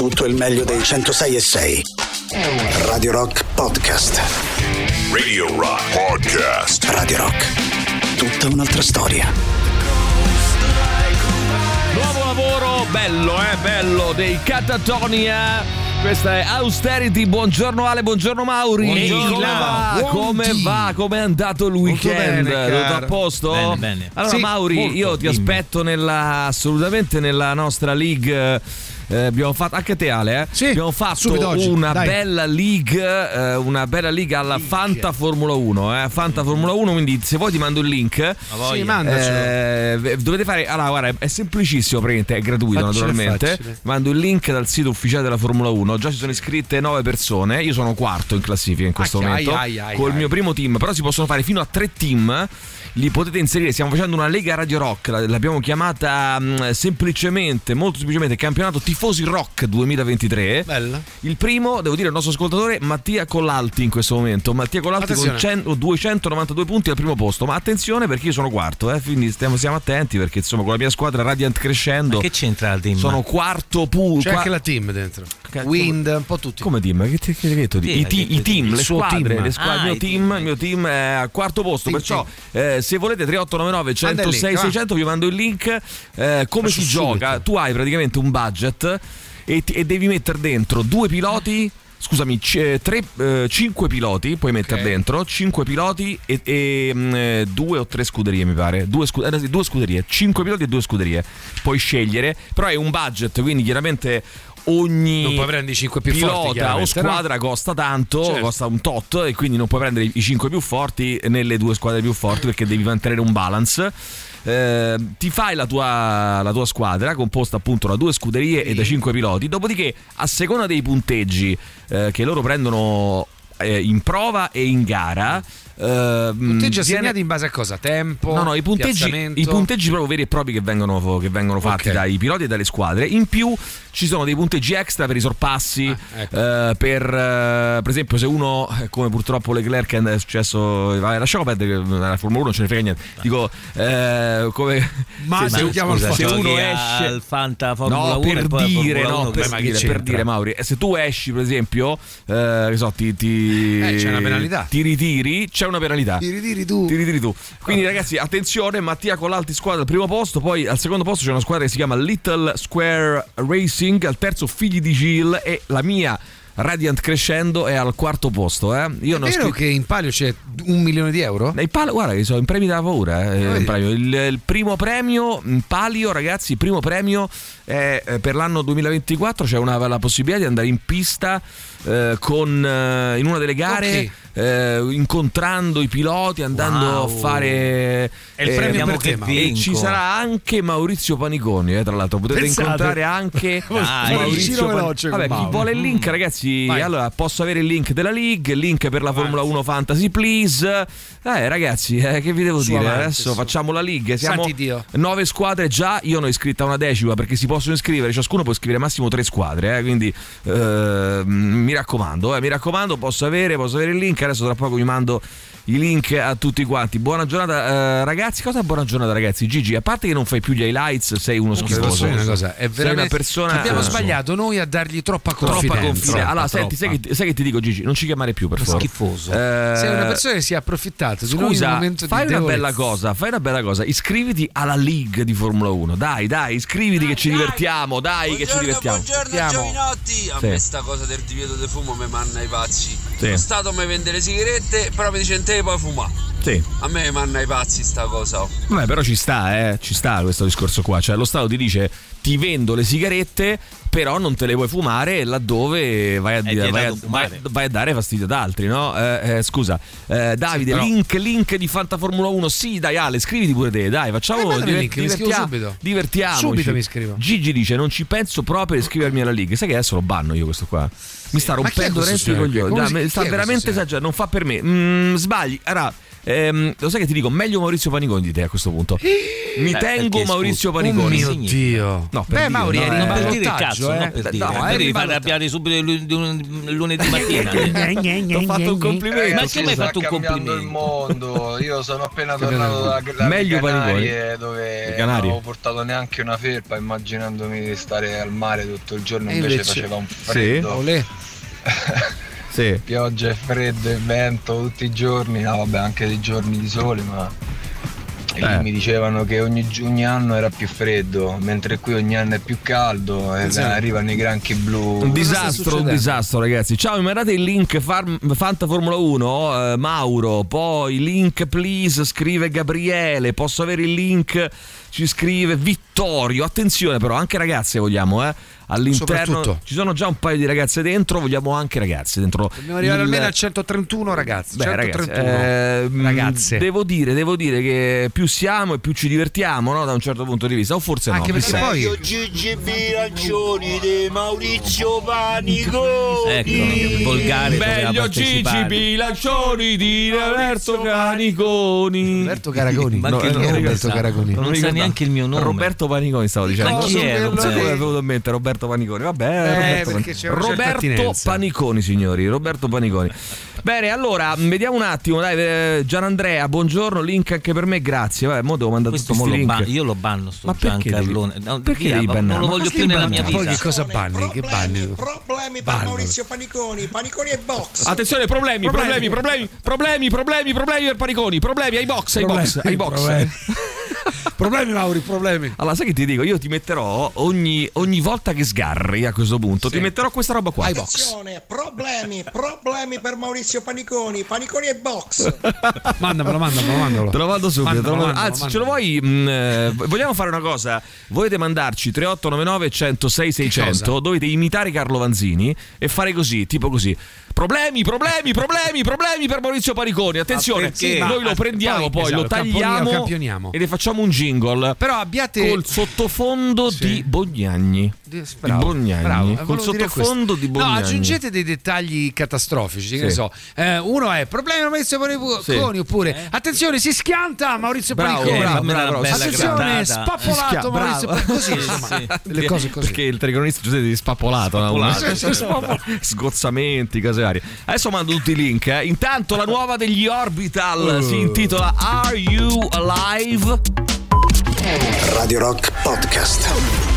tutto il meglio dei 106 e 6. Radio Rock Podcast. Radio Rock Podcast. Radio Rock. Tutta un'altra storia. Nuovo lavoro, bello, eh, bello, dei Catatonia. Questa è Austerity, buongiorno Ale, buongiorno Mauri. Buongiorno. Come va? Come va? Come è andato il weekend? bene, Tutto a posto? Bene, bene. Allora Sì, Mauri, molto, io ti dimmi. aspetto nella, assolutamente nella nostra league. Eh, abbiamo fatto anche te Ale, eh? Sì, abbiamo fatto una dai. bella league, eh, una bella league alla Fanta Formula 1, eh? Fanta Formula 1, quindi se vuoi ti mando il link. Sì, mandacelo. Eh, dovete fare. Allora, guarda, è semplicissimo, praticamente, è gratuito Facile, naturalmente. facile. Mando il link dal sito ufficiale della Formula 1. Già ci sono iscritte 9 persone. Io sono quarto in classifica in questo Ai, momento. ai, ai, col mio primo team. Però si possono fare fino a tre team. Li potete inserire. Stiamo facendo una Lega Radio Rock. la- L'abbiamo chiamata mh, semplicemente, molto semplicemente, Campionato Tifosi Rock 2023. Bella. Il primo, devo dire, il nostro ascoltatore Mattia Collalti in questo momento. Mattia Collalti con Attenzione. 100 292 punti al primo posto. Ma attenzione perché io sono quarto, eh, quindi stiamo, siamo attenti perché insomma con la mia squadra Radiant crescendo. Che c'entra il team? Sono quarto puro. C'è anche la team dentro. Wind, un po' tutti. Come team? Che ti che ti ho detto? Sì, I, ti- che- i team, le squadre, team. le squadre, Ah, il mio team, team. il mio team è al quarto posto. Team, perciò, eh, se volete, 3899 Manda il link, 106 va. 600 vi mando il link. Eh, come Faccio si subito. gioca? Tu hai praticamente un budget e, ti- e devi mettere dentro due piloti. Scusami, c- eh, tre, eh, cinque piloti puoi mettere Ok. dentro, cinque piloti e, e, mm, eh, due o tre scuderie mi pare, due, scu- eh, due scuderie, cinque piloti e due scuderie, puoi scegliere, però è un budget, quindi chiaramente ogni Non puoi prendere i cinque più forti, pilota o chiaramente, no? squadra costa tanto, Certo. costa un tot e quindi non puoi prendere i 5 più forti nelle due squadre più forti perché devi mantenere un balance. Eh, ti fai la tua, la tua squadra composta appunto da due scuderie e da cinque piloti. Dopodiché, a seconda dei punteggi eh, che loro prendono eh, in prova e in gara, eh, Punteggi viene- assegnati in base a cosa? Tempo? No, no, i punteggi, i punteggi proprio veri e propri che vengono, che vengono fatti Ok. dai piloti e dalle squadre. In più ci sono dei punteggi extra per i sorpassi, Ah, ecco. eh, per, eh, per esempio se uno, come purtroppo Leclerc è successo, vai, lasciamo perdere che la Formula 1 non ce ne frega niente. Dico, eh, come... Ma se, se giochiamo al se uno esce... al Fanta Formula No, 1 per e dire, no, 1 per, ma che dire, per dire, Mauri, se tu esci, per esempio, eh, che so, ti, ti, Eh, c'è una penalità. ti ritiri, c'è una penalità. Ti ritiri tu. Ti ritiri tu. Quindi, ragazzi, attenzione: Mattia Collalti, squadra al primo posto. Poi al secondo posto c'è una squadra che si chiama Little Square Racing. Al terzo, Figli di Gil. E la mia Radiant Crescendo è al quarto posto. Eh. Io È vero scritto. che in palio c'è un milione di euro? Nei pal- guarda che sono in premi della paura. eh, in premio. Il, il primo premio in palio, ragazzi, il primo premio è eh, per l'anno 2024. C'è una, la possibilità di andare in pista eh, con, eh, in una delle gare. Ok. eh, incontrando i piloti, andando Wow. a fare È il eh, premio per che e vinco. ci sarà anche Maurizio Paniconi, eh, tra l'altro potete Pensate. incontrare anche Dai. Maurizio Vicino Pan- veloce con Vabbè, chi vuole il link, ragazzi, Vai. allora posso avere il link della League, il link per la Formula 1 Fantasy Please. Eh, ragazzi, eh, che vi devo Su dire? avanti, Adesso su. facciamo la League, siamo Santi Dio. nove squadre già, io ne ho iscritta una decima perché si possono iscrivere, ciascuno può iscrivere massimo tre squadre, eh, quindi eh, mi raccomando, eh, mi raccomando, posso avere, posso avere il link, adesso tra poco vi mando i link a tutti quanti. Buona giornata eh, ragazzi, cosa buona giornata ragazzi? Gigi, a parte che non fai più gli highlights, sei uno schifoso. una cosa, è Sei veramente una persona abbiamo sbagliato noi a dargli troppa confidenza. Troppa confidenza. Allora, Troppa, senti, sai che, sai che ti dico, Gigi? Non ci chiamare più, per favore. Schifoso. Eh, Sei una persona che si è in un Scusa, momento fai di una bella cosa, fai una bella cosa, iscriviti alla League di Formula 1. Dai, dai, iscriviti che ci divertiamo, dai che ci Buongiorno, divertiamo. buongiorno Andiamo. giovinotti. A Sì. me sta cosa del divieto di fumo mi manna i pazzi. Sì. Lo Stato mi vende le sigarette, però mi dice "Non te le puoi fumare. Sì. A me manna i pazzi sta cosa. Vabbè, però ci sta, eh, ci sta questo discorso qua. Cioè, lo Stato ti dice ti vendo le sigarette, però non te le puoi fumare laddove vai a, vai a, vai- vai a dare fastidio ad altri, no? Eh, eh, scusa, eh, Davide, Sì, però- link, link di Fanta Formula 1. Sì, dai, Ale, scriviti pure te, dai, facciamo. Eh, diver- divertia- subito. Divertiamoci. Subito mi iscrivo. Gigi dice: Non ci penso proprio a iscrivermi alla League. Sai che adesso lo banno io questo qua. Mi sta rompendo veramente i coglioni. Sta veramente esagerando. Non fa per me. Mm, sbagli. Allora, Ehm, lo sai che ti dico? Meglio Maurizio Paniconi di te a questo punto. Mi Eh, tengo Maurizio scusa, Paniconi. Oh mio Dio. No, per Beh, dire, Mauri, no, eri eh. per dire il cazzo, eh. no, per dire. No, Ma eri devi ballottaggio. arrabbiare subito lu- lu- lunedì mattina. Ti ho fatto un complimento. Ma che mi hai fatto un cambiando il complimento? mondo. Io sono appena tornato da, dalle Meglio Canarie Paniconi. dove non avevo portato neanche una felpa immaginandomi di stare al mare tutto il giorno invece, invece- faceva un freddo. Olè. Sì. Pioggia e freddo e vento tutti i giorni, no vabbè anche dei giorni di sole ma e lì Eh. mi dicevano che ogni, ogni anno era più freddo, mentre qui ogni anno è più caldo e Esatto. arrivano i granchi blu. Un disastro, un disastro, ragazzi. Ciao, mi mandate il link Far- Fanta Formula 1, eh, Mauro. Poi link, please, scrive Gabriele. Posso avere il link? Ci scrive Vittorio. Attenzione, però, anche ragazze vogliamo, eh. All'interno ci sono già un paio di ragazze dentro, vogliamo anche ragazze dentro. Dobbiamo arrivare il- almeno a 131 ragazzi. Beh, ragazzi, 131 ehm, ragazze. Devo dire, devo dire che più siamo e più ci divertiamo, no? Da un certo punto di vista. O forse no. Anche perché poi Gigi Bilancioni di Maurizio Panico. Ecco, volgare Meglio Gigi. Bilancioni di Roberto Caniconi. Roberto Caragoni. Ma No, che eh, non Roberto sa? Caragoni. Non mi sa neanche il mio nome. Roberto Paniconi stavo dicendo. Ma chi Non è non so Roberto? come è venuto in mente Roberto Roberto, Paniconi. c'è una certa Roberto attinenza. Paniconi, signori. Roberto Paniconi. Bene, allora, vediamo un attimo. Dai, eh, Gianandrea, buongiorno. Link anche per me, grazie. Vabbè, mo devo mandare Questo sti lo ban- io lo banno sto Ma perché Giancarlone. devi- No, perché via, devi ma bannare? Non lo voglio più nella mia bannare? Poi vita. che cosa banni? Che banni? Problemi per. Maurizio Paniconi, Paniconi e box. Attenzione, problemi, problemi, problemi, problemi, problemi, problemi per Paniconi, problemi ai box, ai box, ai box. Problemi. Mauri, problemi. Allora, sai che ti dico? Io ti metterò ogni, ogni volta che sgarri a questo punto, ti metterò questa roba qua. Box. Attenzione, problemi, problemi per Maurizio Paniconi, Paniconi e box. Mandamelo, mandamelo, mandamelo. Te lo mando subito. te lo Mandalo, mando- mandalo, Anzi, ce lo vuoi? mh, eh, vogliamo fare una cosa? Volete mandarci 3899 106 600? cosa? Dovete imitare Carlo Vanzini e fare così, tipo così. Problemi, problemi, problemi, problemi per Maurizio Paniconi. Attenzione, perché? noi lo Ma- prendiamo, poi, poi, lo esatto, tagliamo campioniamo, e ne facciamo un jingle. Però abbiate Col sottofondo Sì. di Bognagni. Di- Di Bognagni. bravo, Col sottofondo di Bognagni. No, aggiungete dei dettagli catastrofici, che ne Sì. so. Eh, uno è problemi Maurizio Paniconi Sì. oppure attenzione, si schianta Maurizio Bravo, Paniconi. bravo, bravo, bella Attenzione, spappolato Maurizio bravo. Paniconi. Così, Sì, insomma, sì. delle cose così. Perché il telecronista Giuseppe spappolato? Una- Spappolato. sgozzamenti, cose varie. Adesso mando tutti i link. eh. Intanto la nuova degli Orbital Uh. si intitola Are You Alive? Radio Rock Podcast.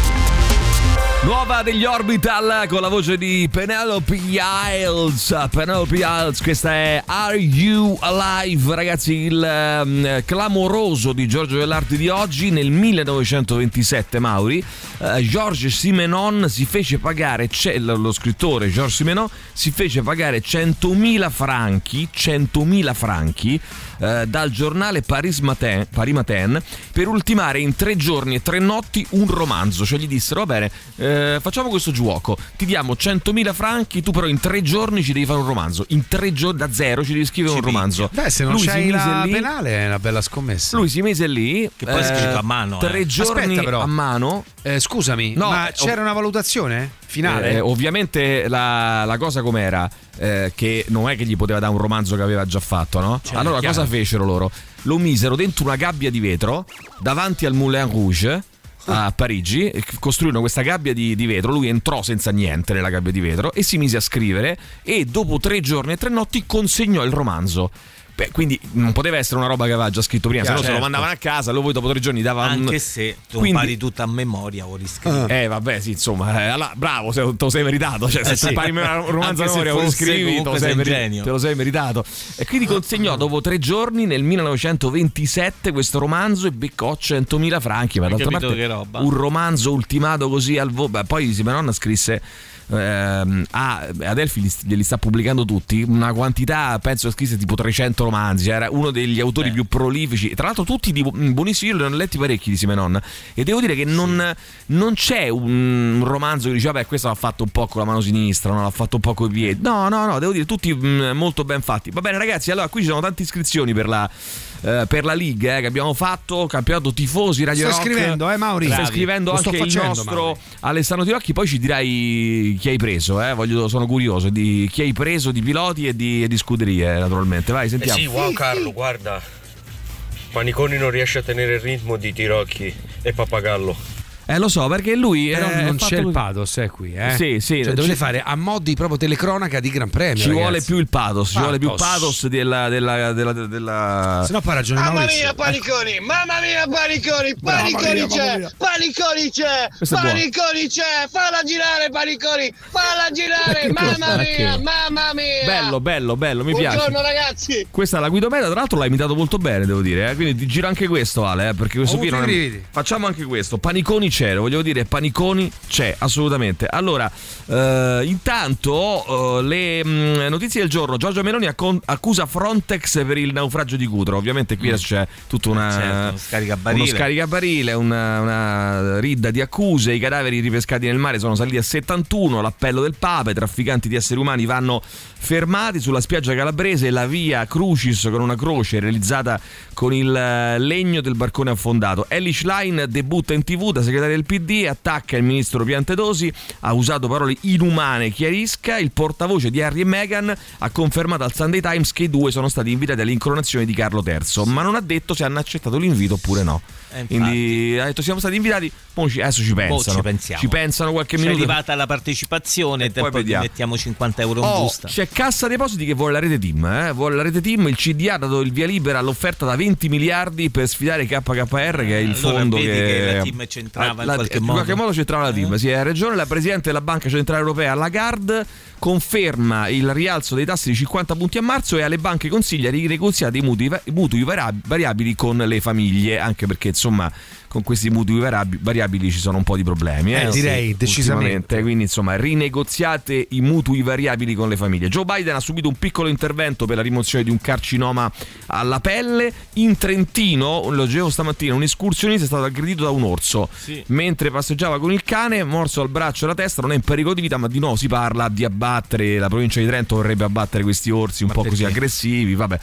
Nuova degli Orbital con la voce di Penelope Isles. Penelope Isles, questa è Are You Alive? Ragazzi, il ehm, clamoroso di Giorgio Dell'Arte di oggi nel 1927, Mauri. eh, Georges Simenon si fece pagare, lo scrittore Georges Simenon si fece pagare 100.000 franchi, 100.000 franchi eh, dal giornale Paris Matin, Paris Matin per ultimare in tre giorni e tre notti un romanzo. Cioè gli dissero, va bene, eh, facciamo questo gioco, ti diamo 100.000 franchi, tu però in tre giorni ci devi fare un romanzo. In tre giorni, da zero, ci devi scrivere un romanzo. Beh, se non Lui si c'hai mise la lì- penale è una bella scommessa. Lui si mise lì, Che poi è scritto a mano, tre eh. giorni Aspetta, però. a mano. Eh, scusami, No, ma eh, c'era una valutazione finale? Eh, ovviamente la, la cosa com'era? Eh, che non è che gli poteva dare un romanzo che aveva già fatto, no? allora chiaro. cosa fecero loro? Lo misero dentro una gabbia di vetro davanti al Moulin Rouge a Parigi, costruirono questa gabbia di, di vetro, lui entrò senza niente nella gabbia di vetro e si mise a scrivere e dopo tre giorni e tre notti consegnò il romanzo. Beh, quindi non poteva essere una roba che aveva già scritto prima, se no se lo certo. mandavano a casa, lo poi dopo tre giorni dava un- Anche se tu Quindi- impari tutto a memoria o riscrivi. eh vabbè sì insomma eh, allora, bravo se te lo sei meritato cioè se Eh, sì. impari un romanzo a memoria o lo fosse, scrivi te lo, sei meri- genio. te lo sei meritato e quindi consegnò dopo tre giorni nel 1927 questo romanzo e beccò 100.000 franchi ma d'altra parte che roba? un romanzo ultimato così al volo poi Simenon scrisse ehm, a Adelphi li- glieli sta pubblicando tutti una quantità penso scrisse tipo 300 romanzi era uno degli autori Beh. più prolifici tra l'altro tutti di bu- buonissimi io ne ho letti parecchi di Simenon e devo dire che non, non c'è un, un romanzo che dice vabbè questo l'ha fatto un po' con la mano sinistra no, l'ha fatto un po' con i piedi. No no no devo dire tutti mm, molto ben fatti. Va bene ragazzi allora qui ci sono tante iscrizioni per la eh, per la Liga eh, che abbiamo fatto, campionato tifosi Radio Stai Rock. scrivendo, eh, Mauri? Stai Bravi. scrivendo Lo anche il facendo, nostro Mauri. Alessandro Tirocchi, poi ci dirai chi hai preso, eh? Voglio- sono curioso di chi hai preso di piloti e di, e di scuderie, naturalmente. Vai, Eh sentiamo. sì, wow Carlo, guarda. Paniconi non riesce a tenere il ritmo di Tirocchi e Pappagallo. Eh, lo so, perché lui Però eh, non c'è il pathos, è qui, eh? Sì, sì, Cioè, dovete fare a mo' di proprio telecronaca di Gran Premio. Ci vuole ragazzi. più il pathos, ci vuole più Pathos. pathos della, della, della, della- Se no fa ragione Mamma Maurizio. mia, Paniconi! Mamma mia, Paniconi! Mamma Paniconi c'è! Paniconi c'è! Paniconi c'è! Falla girare, Paniconi! Falla girare! Mamma mia, mamma mia! Bello, bello, bello, mi piace. Buongiorno ragazzi! Questa è la guidometa, tra l'altro l'hai imitato molto bene, devo dire. eh. Quindi ti giro anche questo, Ale, eh, perché questo Ho qui non è... Facciamo anche questo. Paniconi lo voglio dire, Paniconi c'è, assolutamente. Allora, eh, intanto eh, le mh, notizie del giorno. Giorgio Meloni accon- accusa Frontex per il naufragio di Cutro. Ovviamente qui adesso c'è tutta una... Certo, uno scaricabarile. Uno scaricabarile, una, una ridda di accuse. I cadaveri ripescati nel mare sono saliti a 71. L'appello del Papa. I trafficanti di esseri umani vanno fermati sulla spiaggia calabrese. La via Crucis con una croce realizzata con il eh, legno del barcone affondato. Ellie Schlein debutta in tv da segretaria del PD. Attacca il ministro Piantedosi. Ha usato parole inumane. Chiarisca. Il portavoce di Harry e Meghan ha confermato al Sunday Times che i due sono stati invitati all'incoronazione di Carlo III. Ma non ha detto se hanno accettato l'invito oppure no. Eh. Quindi ha detto siamo stati invitati, ci- adesso ci pensano. ci pensiamo. Ci pensano qualche Ci è minuto. arrivata la partecipazione E poi poi, mettiamo 50 euro in Oh, busta. c'è Cassa Depositi che vuole la rete team, eh? vuole la rete team, il CDA ha dato il via libera all'offerta da 20 miliardi per sfidare KKR che è il Allora fondo che, che la team c'entrava in la- qualche in qualche modo. modo c'entrava la team, sì, hai ragione, la Presidente della Banca Centrale Europea Lagarde conferma il rialzo dei tassi di 50 punti a marzo e alle banche consiglia di rinegoziare i mutui, mutui variab- variabili con le famiglie, anche perché insomma con questi mutui variab- variabili ci sono un po' di problemi. Eh, Eh, direi, Sì, decisamente. Quindi insomma rinegoziate i mutui variabili con le famiglie. Joe Biden ha subito un piccolo intervento per la rimozione di un carcinoma alla pelle. In Trentino, lo dicevo stamattina, un escursionista è stato aggredito da un orso. Mentre passeggiava con il cane, morso al braccio e alla testa, non è in pericolo di vita, ma di nuovo si parla di abbattere, la provincia di Trento vorrebbe abbattere questi orsi un po' così aggressivi, vabbè.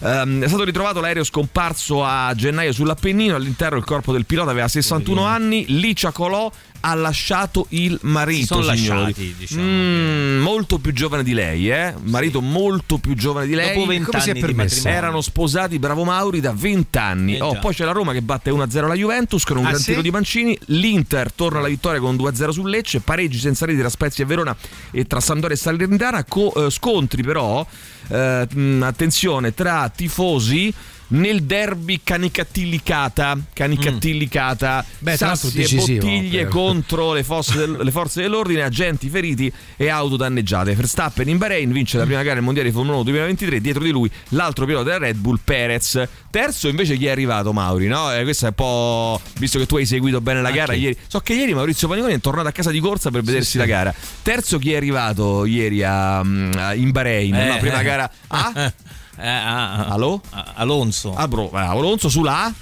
Ehm, è stato ritrovato l'aereo scomparso a gennaio sull'Appennino. All'interno il corpo del pilota aveva 61 anni. Licia Colò ha lasciato il marito. Si sono signori. lasciati, diciamo. Mm, molto più giovane di lei, eh? Marito molto più giovane di lei. Dopo 20 come si è anni permesso? Erano sposati, bravo Mauri, da 20 anni. Eh Oh, poi c'è la Roma che batte 1-0 la Juventus con un Ah, gran sì? tiro di Mancini. L'Inter torna alla vittoria con 2-0 sul Lecce. Pareggi senza reti tra Spezia e Verona e tra Sampdoria e Salernitana. Co- eh, scontri però, eh, attenzione, tra tifosi. Nel derby canicattillicata, canicattillicata, Beh, tra l'altro sassi e bottiglie per- contro le forze, del- le forze dell'ordine, agenti feriti e auto danneggiate. Verstappen in Bahrain vince la prima gara del mondiale di Formula 1 2023. Dietro di lui l'altro pilota della Red Bull, Perez. Terzo invece chi è arrivato, Mauri? No? Eh, questo è un po'. Visto che tu hai seguito bene la gara ieri. So che ieri Maurizio Paniconi è tornato a casa di corsa per vedersi la gara. Terzo chi è arrivato ieri a- a- in Bahrain? Eh, no? Prima eh. gara. Ah? Eh, ah, ah. Allo? Ah, Alonso Ah, bro, eh, Alonso sulla A?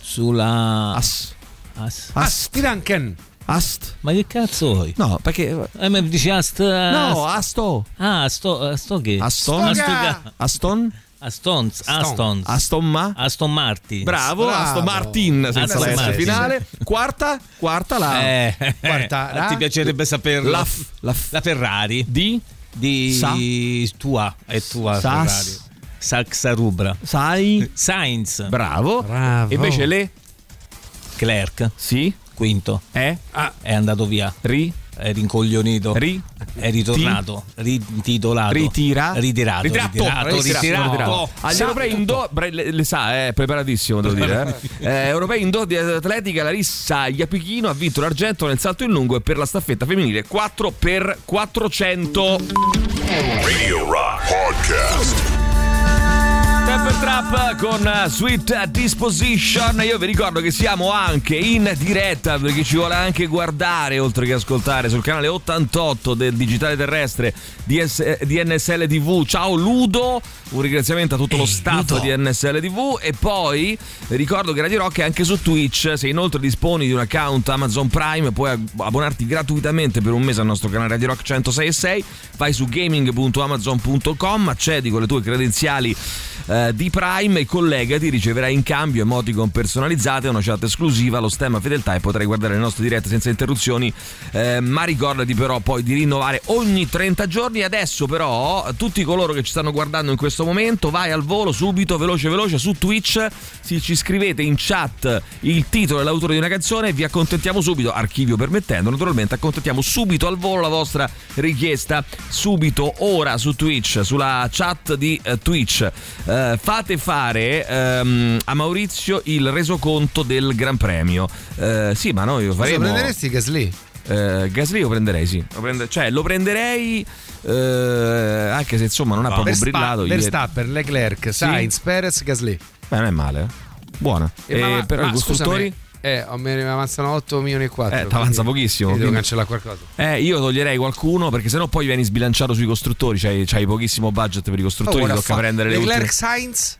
sulla As. As- Ast. Tiranken. Ast. Ma che cazzo vuoi? No, perché. Eh, ma dici Ast No, Asto. Ah, sto, sto che? Aston. Astoga- Aston. Aston, Aston, Aston Ma. Aston Martin. Bravo, Bravo. Aston Martin senza Aston la S finale. Quarta, quarta la Eh, Guarda, eh, ti piacerebbe saperlo? La F- la F- La Ferrari di di Sa- tua, è tua Sas- Ferrari. Saxa Rubra. Sai. Sainz, Bravo. Bravo. E invece le? Clerc, sì, quinto, è è andato via, ri? È rincoglionito, ri? È ritornato, rititolato, ritira? Ritirato, ritratto ritirato, ritirato. agli europei indo bre- le, le sa è preparatissimo devo dire eh. Eh, europei indo di atletica Larissa Iapichino ha vinto l'argento nel salto in lungo e per la staffetta femminile 4 per 400 Radio Rock Podcast. Temper Trap con Sweet Disposition. Io vi ricordo che siamo anche in diretta per chi ci vuole anche guardare oltre che ascoltare sul canale 88 del digitale terrestre di, S- di NSL TV. Ciao Ludo, un ringraziamento a tutto lo staff di NSL TV. E poi ricordo che Radio Rock è anche su Twitch. Se inoltre disponi di un account Amazon Prime, puoi ab- abbonarti gratuitamente per un mese al nostro canale Radio Rock 106 e 6. Vai su gaming.amazon.com, accedi con le tue credenziali. eh, eh, di Prime e collegati, riceverai in cambio emoticon personalizzate, una chat esclusiva, lo stemma fedeltà e potrai guardare le nostre dirette senza interruzioni. Eh, ma ricordati però poi di rinnovare ogni 30 giorni. Adesso però tutti coloro che ci stanno guardando in questo momento, vai al volo subito, veloce veloce su Twitch, si, ci scrivete in chat il titolo e l'autore di una canzone e vi accontentiamo subito, archivio permettendo, naturalmente accontentiamo subito al volo la vostra richiesta, subito, ora su Twitch, sulla chat di eh, Twitch. Eh, fate fare ehm, a Maurizio il resoconto del Gran Premio. Eh, sì, ma noi lo Cosa faremo. prenderesti Gasly? Eh, Gasly lo prenderei, sì. Lo prende- cioè, lo prenderei. eh, anche se insomma non ha proprio Verspa- brillato. Verstappen, Leclerc, Sainz, Perez, Gasly. Beh, non è male. eh. Buona. Eh, Eh, ma- però ma i costruttori. scusami, Eh, me ne avanzano 8 milioni e 4. Eh, t'avanza pochissimo, Devo cancellare qualcosa. Eh, io toglierei qualcuno perché sennò poi vieni sbilanciato sui costruttori. C'hai, c'hai pochissimo budget per i costruttori. Oh, ti tocca fa- prendere le Leclerc, ultime. Sainz?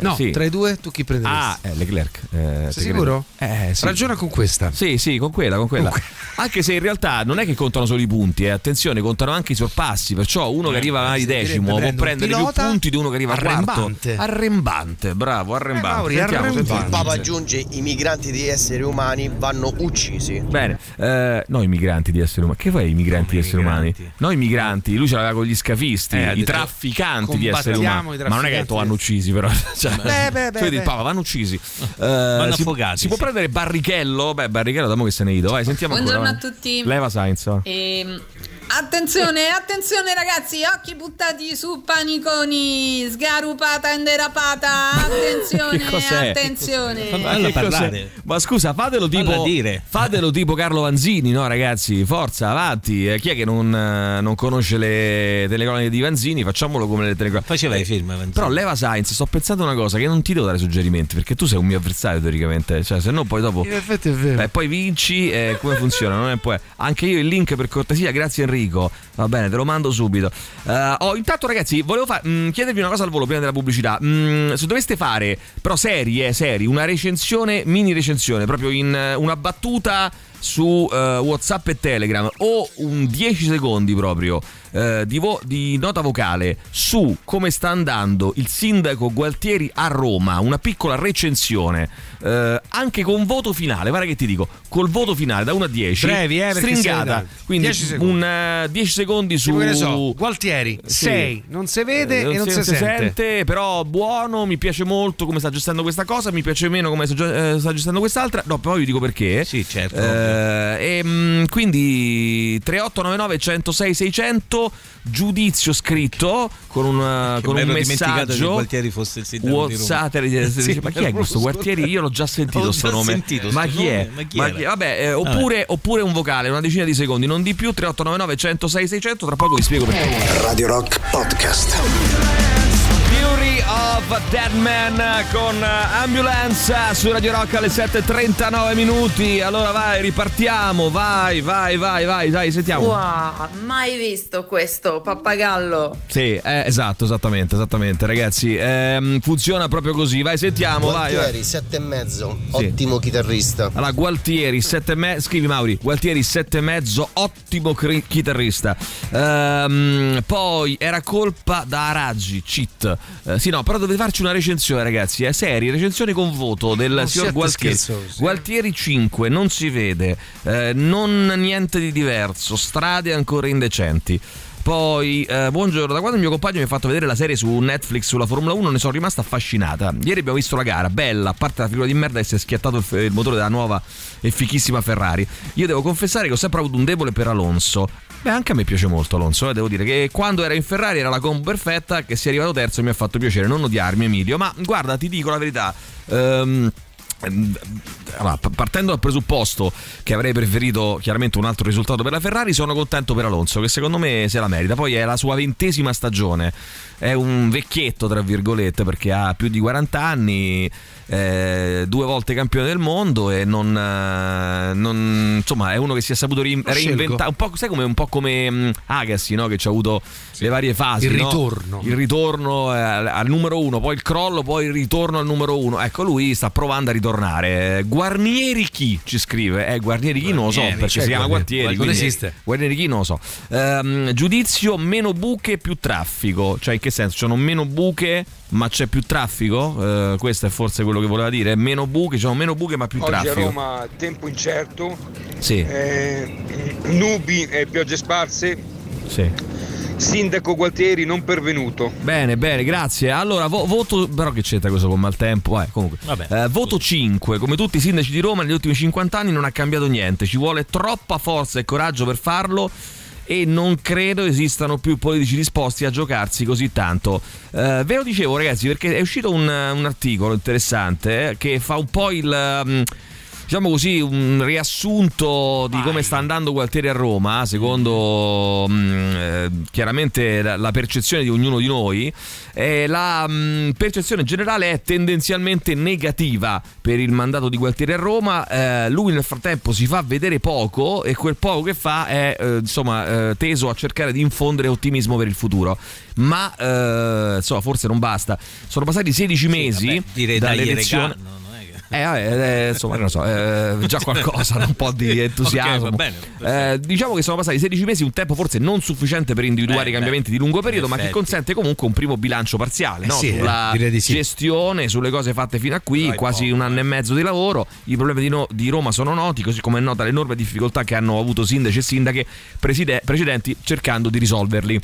No, sì. tra i due tu chi prenderesti? Ah, eh, Leclerc. eh, Sei sicuro? credo. Eh, sì. Ragiona con questa. Sì, sì, con quella, con quella. Comunque- Anche se in realtà non è che contano solo i punti, eh. attenzione, contano anche i sorpassi. Perciò uno che arriva direbbe decimo può prendere più punti di uno che arriva arrembante. quarto. Arrembante, bravo, arrembante. Eh, Mauri, Sentiamo, arrembante. sentiamo. Papa aggiunge i migranti di esseri umani vanno uccisi. Bene, eh, noi migranti di esseri umani. Che fai i migranti di esseri umani? Noi migranti, lui ce l'aveva con gli scafisti, Eh, i trafficanti di esseri umani. i Ma non è che detto vanno uccisi, però. Cioè, Beh, beh, beh, il beh. Papa, vanno uccisi. Eh, Vanno si, affogati, si può prendere Barrichello? Beh, Barrichello, da mo che se ne ido. Vai, sentiamo Buongiorno ancora. a tutti. Leva Sainz. va. Ehm, attenzione, attenzione ragazzi, occhi buttati su paniconi, sgarupata e derapata, attenzione, attenzione. Cos'è? Ma scusa, fatelo tipo, fatelo tipo Carlo Vanzini, no ragazzi? Forza, avanti. Eh, chi è che non, eh, non conosce le telecronache di Vanzini? Facciamolo come le telecronache. Faceva i film. Vanzini. Però leva Sainz, sto pensando una cosa che non ti devo dare suggerimenti perché tu sei un mio avversario teoricamente, cioè se no poi dopo In effetti è vero. Beh, poi vinci e come funziona? Non è poi... Anche io il link per cortesia, grazie Enrico. Va bene, te lo mando subito. Eh, oh, intanto ragazzi, volevo fa- mh, chiedervi una cosa al volo prima della pubblicità. Mm, se doveste fare, però serie, seri, una recensione, mini recensione, proprio in eh, una battuta su eh, WhatsApp e Telegram o un 10 secondi proprio eh, di, vo- di nota vocale su come sta andando il sindaco Gualtieri a Roma, una piccola recensione, eh, anche con voto finale, guarda che ti dico, col voto finale da 1 a 10, Brevi, eh, stringata, quindi 10 secondi. un eh, 10 secondi su... Che ne so, Gualtieri, Sì. 6, non si vede Eh, e non si, sente. però buono, mi piace molto come sta gestendo questa cosa, mi piace meno come sta, eh, sta gestendo quest'altra. No, poi vi dico perché. Sì, certo. Eh, e, mm, quindi 3899 106 600 giudizio scritto con un, Che con un ero dimenticato che messaggio. Gualtieri fosse il sindaco di Roma. Eh, Sì, ma chi è questo. Gualtieri? Io l'ho già sentito L'ho sto già nome. sentito ma chi è? nome, ma chi era? Vabbè, eh, oppure, oppure un vocale, una decina di secondi, non di più. 3899 106 600. Tra poco vi spiego perché. Radio Rock Podcast. Of Dead Man con Ambulance su Radio Rock alle 7.39 minuti. Allora vai, ripartiamo, vai, vai, vai, vai, dai, sentiamo. Wow, mai visto questo pappagallo. Sì, eh, esatto, esattamente, esattamente, ragazzi. Ehm, funziona proprio così, vai, sentiamo, vai, vai. Gualtieri, sette e mezzo, Sì. ottimo chitarrista. Allora, Gualtieri, sette e mezzo, scrivi Mauri, Gualtieri, sette e mezzo, ottimo cri- chitarrista. Ehm, poi era colpa da Raggi, cheat. Eh, sì, no, però dovete farci una recensione, ragazzi. È serie, recensione con voto del Non signor Gualtieri. scherzosi. Gualtieri 5, non si vede, eh, non niente di diverso, strade ancora indecenti. Poi, eh, buongiorno, da quando il mio compagno mi ha fatto vedere la serie su Netflix sulla Formula 1 ne sono rimasta affascinata. Ieri abbiamo visto la gara, bella, a parte la figura di merda e si è schiattato il, il motore della nuova e fichissima Ferrari. Io devo confessare che ho sempre avuto un debole per Alonso. Beh, anche a me piace molto Alonso, eh, devo dire che quando era in Ferrari era la combo perfetta, che si è arrivato terzo mi ha fatto piacere, non odiarmi Emilio, ma guarda, ti dico la verità. ehm, ehm, allora, partendo dal presupposto che avrei preferito chiaramente un altro risultato per la Ferrari, sono contento per Alonso, che secondo me se la merita. Poi è la sua ventesima stagione, è un vecchietto, tra virgolette, perché ha più di 40 anni, eh, due volte campione del mondo e non, eh, non- insomma è uno che si è saputo scelgo. reinventare, un po', sai come, un po' come mm, Agassi, no? che ci ha avuto le varie fasi. Il no? ritorno. Il ritorno eh, al numero uno, poi il crollo, poi il ritorno al numero uno. Ecco, lui sta provando a ritornare tornare. Guarnieri chi ci scrive? Eh, Guarnieri chi non lo so, perché cioè, si chiama Guarnieri. Non esiste. Guarnieri chi non lo so. Ehm, giudizio meno buche più traffico. Cioè, in che senso? Ci sono meno buche, ma c'è più traffico? Eh, questo è forse quello che voleva dire. Meno buche, ci sono meno buche, ma più Oggi a traffico. Roma tempo incerto, Sì, eh, nubi e piogge sparse, sì. sindaco Gualtieri non pervenuto. Bene, bene, grazie. Allora, vo- voto. Però che c'entra questo con maltempo? Eh, comunque. Eh, voto 5. Come tutti i sindaci di Roma negli ultimi 50 anni non ha cambiato niente. Ci vuole troppa forza e coraggio per farlo. E non credo esistano più politici disposti a giocarsi così tanto. Eh, ve lo dicevo, ragazzi, perché è uscito un, un articolo interessante eh, che fa un po' il. mm, diciamo così, un riassunto di come sta andando Gualtieri a Roma, secondo mh, eh, chiaramente la, la percezione di ognuno di noi. Eh, la mh, percezione generale è tendenzialmente negativa per il mandato di Gualtieri a Roma. Eh, lui nel frattempo si fa vedere poco e quel poco che fa è eh, insomma eh, teso a cercare di infondere ottimismo per il futuro. Ma eh, insomma, forse non basta. Sono passati 16 mesi vabbè, dire dai Eh, vabbè, eh, insomma, non lo so, eh, già qualcosa, un po' di entusiasmo. Ok, va bene, Eh, diciamo che sono passati 16 mesi, un tempo forse non sufficiente per individuare Beh, i cambiamenti di lungo periodo, ma che consente comunque un primo bilancio parziale Eh no? sì, eh, sulla di sì. gestione, sulle cose fatte fino a qui, Dai, quasi poco, un anno eh. e mezzo di lavoro. I problemi di, No- di Roma sono noti, così come è nota l'enorme difficoltà che hanno avuto sindaci e sindache preside- precedenti cercando di risolverli.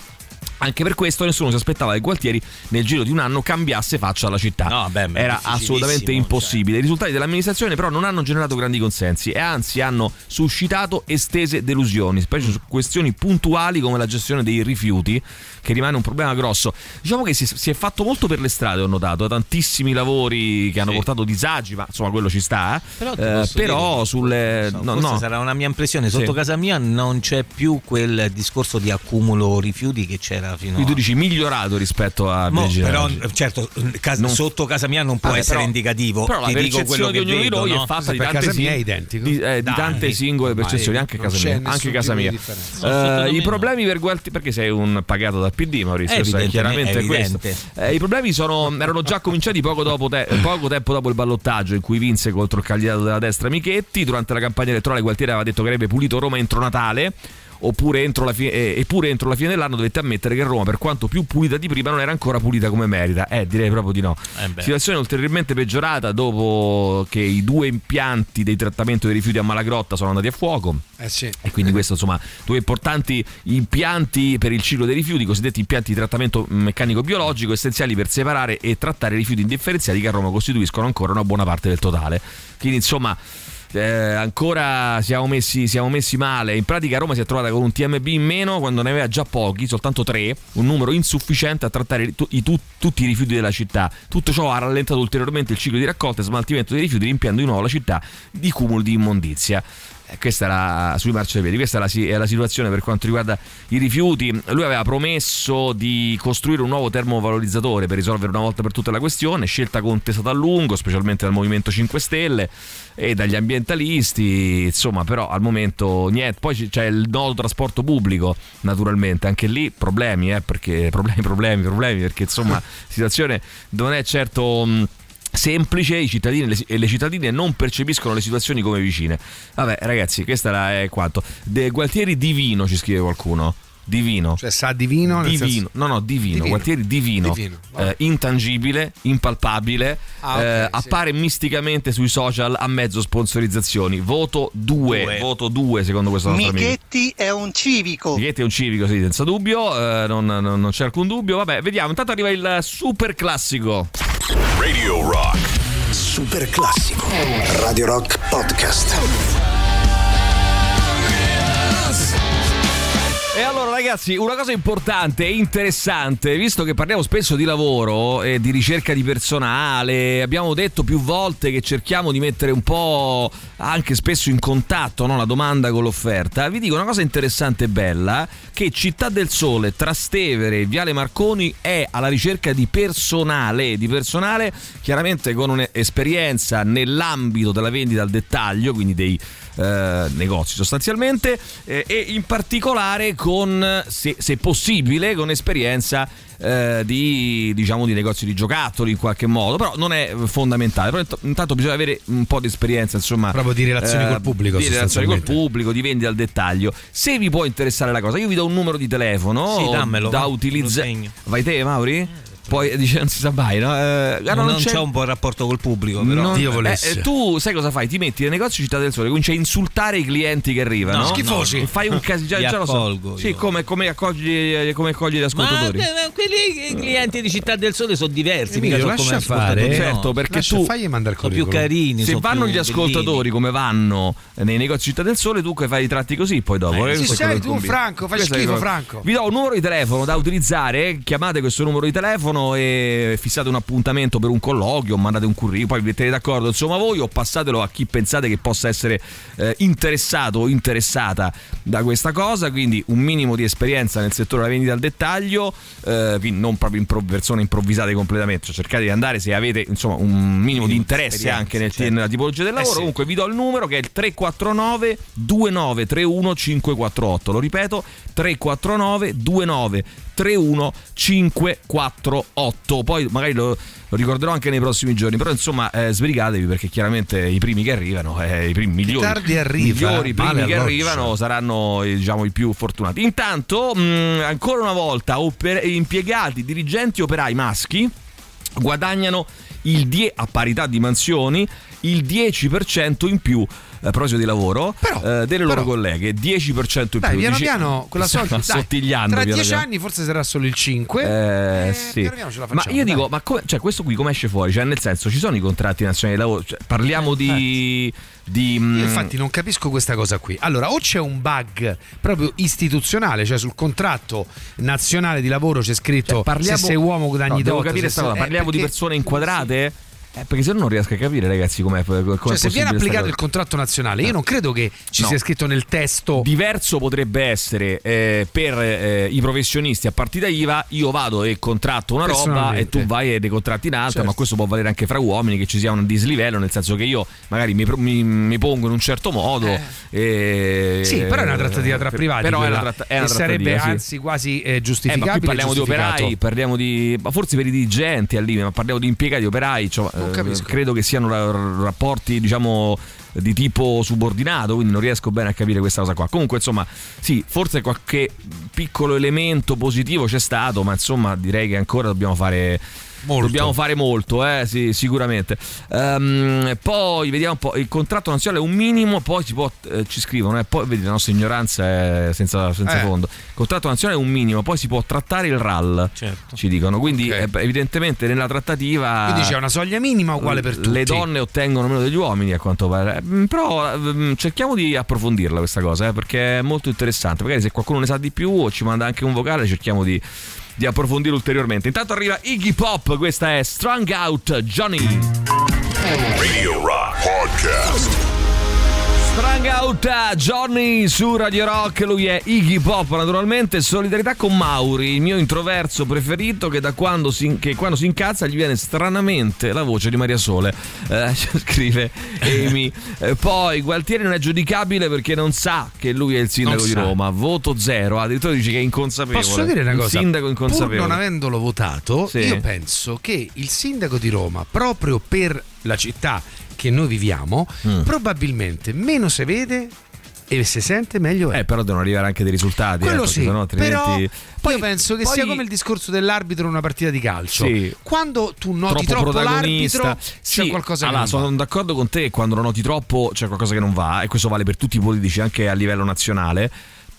Anche per questo nessuno si aspettava che Gualtieri nel giro di un anno cambiasse faccia alla città. No, beh, Era assolutamente cioè. impossibile. I risultati dell'amministrazione però non hanno generato grandi consensi e anzi hanno suscitato estese delusioni, specie su questioni puntuali come la gestione dei rifiuti, che rimane un problema grosso. Diciamo che si, si è fatto molto per le strade, ho notato, tantissimi lavori che hanno Sì. portato disagi, ma insomma quello ci sta. eh. Però, Eh, però dire, sulle... so, no, no. sarà una mia impressione. Sotto Sì. casa mia non c'è più quel discorso di accumulo rifiuti che c'era fino Quindi a. tu dici migliorato rispetto a Mo, però, certo, casa- Non- sotto casa mia non può Vabbè, essere però- indicativo. Però la percezione di ognuno di noi no? è fatta di Per tante, identico. di, eh, di tante singole percezioni, anche casa mia. Anche casa di mia. Eh, I problemi per Gualtieri, perché sei un pagato dal PD, Maurizio? Evidentemente, chiaramente questo. Eh, I problemi sono, erano già cominciati poco, dopo te- poco tempo dopo il ballottaggio in cui vinse contro il candidato della destra Michetti. Durante la campagna elettorale Gualtieri aveva detto che avrebbe pulito Roma entro Natale. Oppure entro la fi- eh, eppure entro la fine dell'anno dovette ammettere che Roma, per quanto più pulita di prima, non era ancora pulita come merita. Eh, direi proprio di no. Eh. Situazione ulteriormente peggiorata dopo che i due impianti di trattamento dei rifiuti a Malagrotta sono andati a fuoco. Eh sì. E quindi questo insomma due importanti impianti per il ciclo dei rifiuti, i cosiddetti impianti di trattamento meccanico biologico, essenziali per separare e trattare i rifiuti indifferenziati che a Roma costituiscono ancora una buona parte del totale. Quindi insomma eh, ancora siamo messi, siamo messi male. In pratica Roma si è trovata con un TMB in meno quando ne aveva già pochi, soltanto tre, un numero insufficiente a trattare tu- i tu- tutti i rifiuti della città. Tutto ciò ha rallentato ulteriormente il ciclo di raccolta e smaltimento dei rifiuti, riempiendo di nuovo la città di cumuli di immondizia. Eh, Questa era sui marciapiedi, questa è la, è la situazione per quanto riguarda i rifiuti. Lui aveva promesso di costruire un nuovo termovalorizzatore per risolvere una volta per tutte la questione, scelta contestata a lungo, specialmente dal Movimento 5 Stelle e dagli ambientalisti, insomma, però al momento niente. Poi c'è il nodo trasporto pubblico, naturalmente, anche lì problemi, eh, perché problemi, problemi, problemi, perché insomma, la situazione non è certo semplice, i cittadini e le- cittadine non percepiscono le situazioni come vicine. Vabbè, ragazzi, questa è quanto. De Gualtieri divino ci scrive qualcuno. Divino. Cioè sa divino nel Divino, senso- no, no, divino, Divino. Gualtieri divino, Divino, eh, intangibile, impalpabile, Ah, ok, eh, sì. appare misticamente sui social a mezzo sponsorizzazioni. Voto 2, Due. voto 2 secondo questo nostro amico. Michetti è un civico. Michetti è un civico, sì, senza dubbio, eh, non, non- non c'è alcun dubbio. Vabbè, vediamo, intanto arriva il super classico. Radio Rock. Super classico. Radio Rock Podcast. Ragazzi, una cosa importante e interessante, visto che parliamo spesso di lavoro e di ricerca di personale, abbiamo detto più volte che cerchiamo di mettere un po' anche spesso in contatto no, la domanda con l'offerta, vi dico una cosa interessante e bella, che Città del Sole, Trastevere Viale Marconi è alla ricerca di personale, di personale chiaramente con un'esperienza nell'ambito della vendita al dettaglio, quindi dei eh, negozi sostanzialmente eh, e in particolare con se, se possibile, con esperienza eh, di, diciamo, di negozi di giocattoli in qualche modo, però non è fondamentale. Però int- intanto bisogna avere un po' di esperienza, insomma, Proprio di relazioni col pubblico, Di relazioni col pubblico, di vendita al dettaglio. Se vi può interessare la cosa, io vi do un numero di telefono Sì, dammelo, da utilizzare. Vai te, Mauri? Poi dice non si sa mai, no? Eh, guarda, non, c'è- c'è un buon rapporto col pubblico, però. non- Dio eh, volesse. eh, tu sai cosa fai? Ti metti nel negozio Città del Sole, cominci a insultare i clienti che arrivano. No, Schifosi. no, no. Fai un casino. Già, già lo so. Sì, come, come accogli, come accogli gli Ma, ascoltatori. eh, ma quelli clienti di Città del Sole sono diversi, mica Emilio, sono come lascia fare. ascoltatori. Certo, no. perché Lascia, tu fagli mandare il sono più carini. se vanno gli ascoltatori bellini. come vanno nei negozi Città del Sole, tu che fai i tratti così poi dopo. Eh, eh, sì, sei tu. Franco, fai schifo, Franco. Vi do un numero di telefono da utilizzare, chiamate questo numero di telefono e fissate un appuntamento per un colloquio, mandate un curriculum, poi vi mettete d'accordo. Insomma voi o passatelo a chi pensate che possa essere eh, interessato o interessata da questa cosa, quindi un minimo di esperienza nel settore della vendita al dettaglio, eh, non proprio impro- persone improvvisate completamente, cioè cercate di andare se avete insomma un minimo di interesse anche nel- certo. nella tipologia del lavoro, sì. comunque vi do il numero che è il 349 2931 548, lo ripeto 349 29 31 548 poi magari lo, lo ricorderò anche nei prossimi giorni però insomma eh, sbrigatevi perché chiaramente i primi che arrivano eh, i primi migliori tardi arriva, migliori i primi male che arrivano saranno eh, diciamo i più fortunati. Intanto mh, ancora una volta oper- impiegati dirigenti operai maschi guadagnano il 10 a parità di mansioni il 10% in più eh, a proposito di lavoro Però- eh, delle loro però- colleghe 10% in Dai, più piano Dici- piano quella solita dai, assottigliando Tra piano dieci piano. anni forse sarà solo il 5. Eh, Eh, sì. piano piano la ma facciamo, io dai. dico, ma come, cioè, questo qui come esce fuori? Cioè, nel senso, ci sono i contratti nazionali di lavoro? Cioè, parliamo di. Di Io mm, infatti non capisco questa cosa qui. Allora, o c'è un bug proprio istituzionale, cioè sul contratto nazionale di lavoro c'è scritto cioè, parliamo, se sei uomo guadagni no, devo tot, capire se sta cosa. eh, Parliamo di perché- persone inquadrate? Eh, perché se no non riesco a capire, ragazzi, com'è, com'è Cioè, se viene applicato il contratto nazionale, io non credo che ci No. sia scritto nel testo. Diverso potrebbe essere eh, per eh, i professionisti a partita IVA, io vado e contratto una roba e tu vai e ne contratti un'altra, Certo. ma questo può valere anche fra uomini, che ci sia un dislivello, nel senso che io magari mi, mi- mi pongo in un certo modo. e- Sì, però è una trattativa tra privati. Però è una, tratta- è una sarebbe sì. anzi quasi eh, Eh, giustificabile. ma qui parliamo di operai, parliamo di. ma forse per i dirigenti al limite, ma parliamo di impiegati operai. Cioè, Non eh, capisco. credo che siano ra- rapporti, diciamo. Di tipo subordinato, quindi non riesco bene a capire questa cosa qua. Comunque, insomma, sì, forse qualche piccolo elemento positivo c'è stato, ma insomma, direi che ancora dobbiamo fare. Molto. Dobbiamo fare molto, eh, sì, sicuramente. Ehm, poi vediamo un po'. Il contratto nazionale è un minimo, poi si può. eh, ci scrivono, eh, poi vedi, la nostra ignoranza è senza, senza Eh. fondo. Il contratto nazionale è un minimo, poi si può trattare il RAL. Certo. Ci dicono. Quindi, Ok. eh, evidentemente, nella trattativa. Quindi c'è una soglia minima uguale per tutti. Le donne ottengono meno degli uomini, a quanto pare. Mm, Però mm, cerchiamo di approfondirla questa cosa, eh, perché è molto interessante. Magari se qualcuno ne sa di più o ci manda anche un vocale, cerchiamo di, di approfondire ulteriormente. Intanto arriva Iggy Pop, questa è Strung Out Johnny. Radio Rock Podcast. Uh, Johnny su Radio Rock, lui è Iggy Pop naturalmente, solidarietà con Mauri, il mio introverso preferito che da quando si, che quando si incazza gli viene stranamente la voce di Maria Sole, Eh, scrive Amy. Eh, poi Gualtieri non è giudicabile perché non sa che lui è il sindaco Non di sa. Roma, voto zero, addirittura dice che è inconsapevole. Posso dire una Il cosa? sindaco Pur inconsapevole. non avendolo votato, Sì. io penso che il sindaco di Roma, proprio per la città che noi viviamo, Mm. probabilmente meno si vede e si sente meglio è. Eh, però devono arrivare anche dei risultati. Quello eh, sì, sennò altrimenti... però io penso che poi- sia come il discorso dell'arbitro in una partita di calcio. Sì. Quando tu noti troppo troppo, l'arbitro, Sì, c'è qualcosa allora, che non va. sono d'accordo con te quando lo noti troppo c'è qualcosa che non va e questo vale per tutti i politici anche a livello nazionale.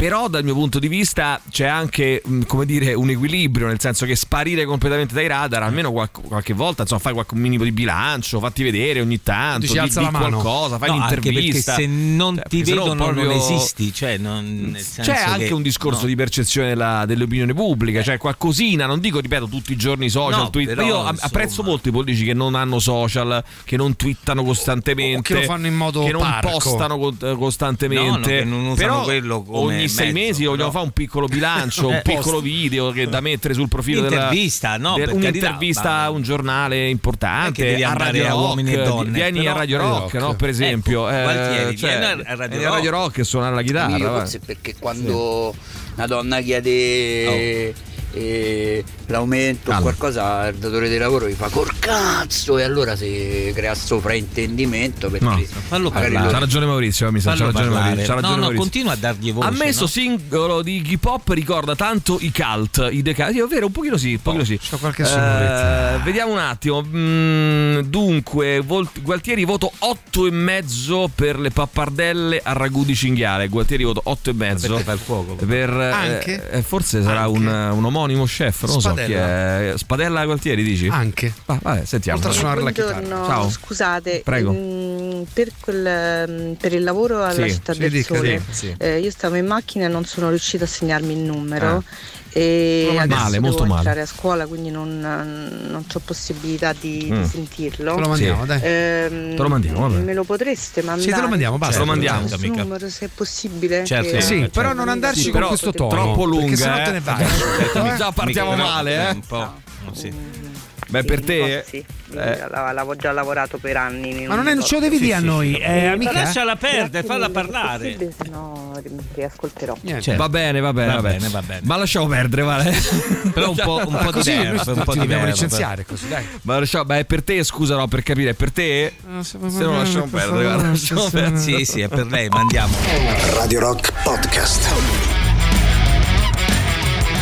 Però dal mio punto di vista c'è anche mh, come dire un equilibrio, nel senso che sparire completamente dai radar, almeno qualche, qualche volta, insomma, fai qualche minimo di bilancio, fatti vedere ogni tanto, Dici, di, alza di la mano. qualcosa, fai No, anche perché un'intervista. se non Cioè, ti vedono proprio- non esisti, cioè non, senso c'è anche che- un discorso no. di percezione della- dell'opinione pubblica, cioè qualcosina, non dico, ripeto, tutti i giorni social, No, Twitter. però, Io insomma. apprezzo molto i politici che non hanno social, che non twittano costantemente, O che lo fanno in modo che non parco. postano co- No, no, costantemente. che non usano però quello come ogni sei mezzo, mesi, vogliamo fare un piccolo bilancio, un Eh, piccolo video che da mettere sul profilo della Intervista, no, del- un'intervista a un giornale importante, a Radio a Rock, uomini e donne, vieni però- a Radio Rock, Rock. no, per esempio, Ecco, eh, Gualtieri, cioè, vieni a Radio vieni a Radio Rock. Rock e suonare la chitarra. Io forse perché quando una donna chiede eh, l'aumento o Allora. qualcosa il datore di lavoro gli fa col cazzo e allora si crea sto fraintendimento perché No, fallo magari parlare. C'ha ragione Maurizio, mi sa, c'ha Fallo ragione. Maurizio. c'ha ragione no, no, Maurizio. continua a dargli voce. Ammesso no? singolo di hip hop ricorda tanto i cult, i decali. Sì, è vero, un pochino sì, un pochino sì. C'ho qualche Eh, vediamo un attimo. Mm, dunque, Vol- Gualtieri voto 8 e mezzo per le pappardelle a ragù di cinghiale. Gualtieri voto 8 e mezzo. Fuoco. Per, eh, Anche? eh, forse sarà Anche? un, un omonimo chef, non so chi Spadella. è. Spadella Gualtieri, dici? Anche. Va- vabbè, sentiamo. Oltre a suonare la chitarra. Ciao. scusate, Prego. mm, per, quel, mm, per il lavoro alla Sì, città del dica, sole, sì, sì. eh, io stavo in macchina e non sono riuscita a segnarmi il numero. Ah. E Male, adesso male, devo molto male. a scuola, quindi non, non ho possibilità di, di Mm. sentirlo. Te lo mandiamo, dai. Ehm, Te lo mandiamo, vabbè. Me lo potreste mandare? Sì, te lo mandiamo, basta. Te lo mandiamo. Numero, se è possibile. Certo, che- Sì, certo. però non andarci Sì, con questo tono. troppo sennò eh. te ne vai. Eh, Già partiamo Mica, male, no, eh. Un po'. Sì. Beh, per Sì, te. Sì, eh. la- l'avevo già lavorato per anni. in Ma non è, ce lo devi Sì, dire a sì, noi, sì. eh, amica. lasciala perdere, falla se parlare. Se no ri- riascolterò. Niente. Certo. Va bene, va bene, Va va bene. bene, va bene. Ma lasciamo perdere, vale. Però un po', un po' Così noi diverso, un po' dobbiamo licenziare così, dai. Ma lasciamo, beh, per te, scusa, no, per capire, per te. Se no lasciamo perdere, guarda, lasciamo perdere. Sì, sì, è per lei, ma andiamo. Radio Rock Podcast.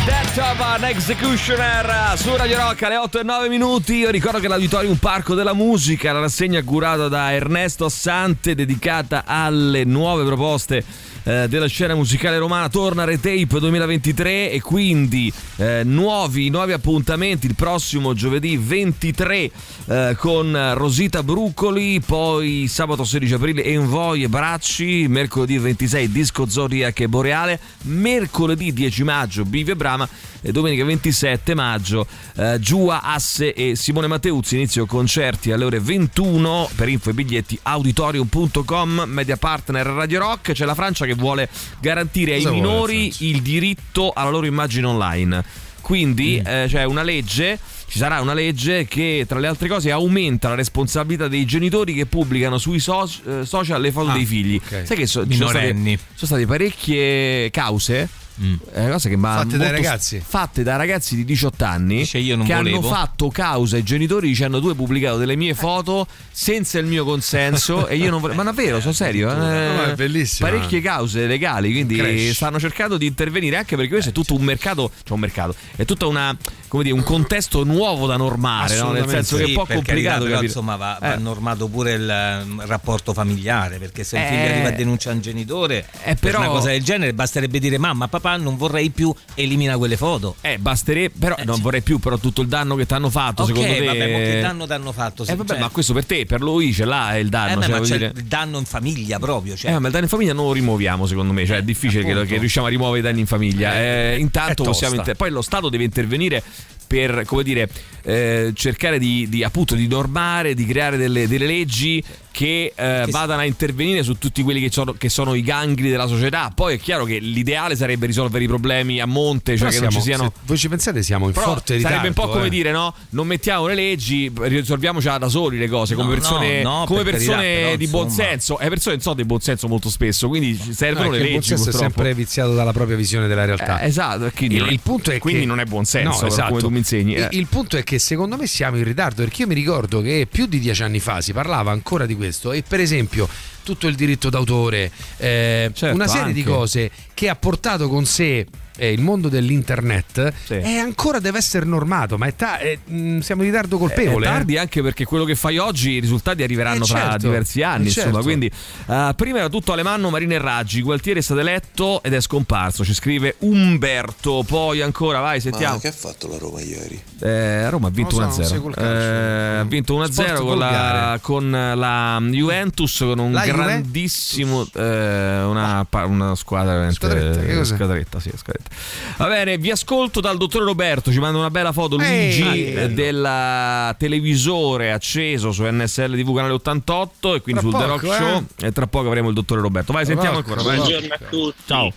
Death of an Executioner su Radio Rock alle 8 e 9 minuti. Io ricordo che l'Auditorium Parco della Musica, la rassegna curata da Ernesto Assante, dedicata alle nuove proposte eh, della scena musicale romana, torna Retape 2023 e quindi eh, nuovi, nuovi appuntamenti il prossimo giovedì 23 eh, con Rosita Bruccoli, poi sabato 16 aprile Envoy e Bracci, mercoledì 26 Disco Zodiac e Boreale, mercoledì 10 maggio Bivi e Brama e domenica 27 maggio eh, Giua, Asse e Simone Matteuzzi, inizio concerti alle ore 21 per info e biglietti auditorium.com, media partner Radio Rock, c'è la Francia che vuole garantire Cosa ai la minori il diritto alla loro immagine online. Quindi eh, c'è una legge, ci sarà una legge che tra le altre cose aumenta la responsabilità dei genitori che pubblicano sui so- eh, social le foto Ah, dei figli. ok. Sai che so- ci sono state, sono state parecchie cause Mm. eh, cose che ma Fatte dai ragazzi. fatte da ragazzi di 18 anni Dice, io non che volevo. hanno fatto causa ai genitori dicendo tu hai pubblicato delle mie foto senza il mio consenso e io non volevo ma davvero sono serio eh? No, è bellissimo. parecchie cause legali quindi Crash. stanno cercando di intervenire anche perché questo è tutto un mercato cioè un mercato è tutta una come dire un contesto nuovo da normare no? nel senso che è Sì, un po' complicato carità, insomma va, va Eh. normato pure il eh, rapporto familiare perché se un Eh. figlio arriva a denunciare un genitore Eh, per però- una cosa del genere basterebbe dire mamma papà non vorrei più elimina quelle foto Eh, basterebbe, però Eh, non sì. vorrei più però tutto il danno che ti hanno fatto, ok secondo te. vabbè ma che danno ti hanno fatto Eh, vabbè, Cioè, ma questo per te, per lui ce l'ha il eh, danno. beh, cioè, ma c'è dire- il danno in famiglia proprio cioè. Eh, ma il danno in famiglia non lo rimuoviamo, secondo me. Cioè, è difficile che, che riusciamo a rimuovere i danni in famiglia. Eh, intanto possiamo. inter- poi lo Stato deve intervenire per, come dire, eh, cercare di, di, appunto di normare, di creare delle, delle leggi che, eh, Che- vadano a intervenire su tutti quelli che sono, che sono i gangli della società. Poi è chiaro che l'ideale sarebbe risolvere i problemi a monte, cioè Però che non ci siamo- siano. voi ci pensate siamo in Però forte ritardo. sarebbe un po' come eh. dire, no? Non mettiamo le leggi, risolviamoci da soli le cose, come No, persone, no, no, come per persone carità, però, di insomma. buon senso. E persone non sono di buon senso molto spesso, quindi servono le che il buon leggi. senso è sempre viziato dalla propria visione della realtà. Eh, esatto, quindi, Il- non è- il punto è quindi che- non è buon senso, esatto. come tu mi insegni. Il, eh. il punto è che secondo me siamo in ritardo perché io mi ricordo che più di dieci anni fa si parlava ancora di questo e per esempio tutto il diritto d'autore, eh, Certo, una serie di anche. cose che ha portato con sé eh, il mondo dell'internet Sì. e ancora deve essere normato, ma è ta- è- mh, siamo in ritardo colpevole. È eh. tardi anche perché quello che fai oggi, i risultati arriveranno Eh, fra certo, diversi anni. eh, Insomma, certo. quindi eh, prima era tutto Alemanno, Marina e Raggi. Gualtieri è stato eletto ed è scomparso. Ci scrive Umberto. Poi ancora, vai, sentiamo. Ma che ha fatto la Roma ieri? Eh, Roma ha vinto Non lo so, non 1-0. seguo il calcio. Eh, ha vinto 1-0 Sport con la, con la Juventus, con un La grandissimo. eh, una, una squadra veramente. Squadretta, che cos'è? Squadretta, sì, squadretta. Va bene, vi ascolto dal dottore Roberto. Ci manda una bella foto. Luigi eh, del televisore acceso su NSL TV canale 88 e quindi Tra sul The poco, Rock eh. Show. E tra poco avremo il dottore Roberto. Vai, sentiamo Rock, ancora. Vai. Rock. Buongiorno a tutti. Ciao.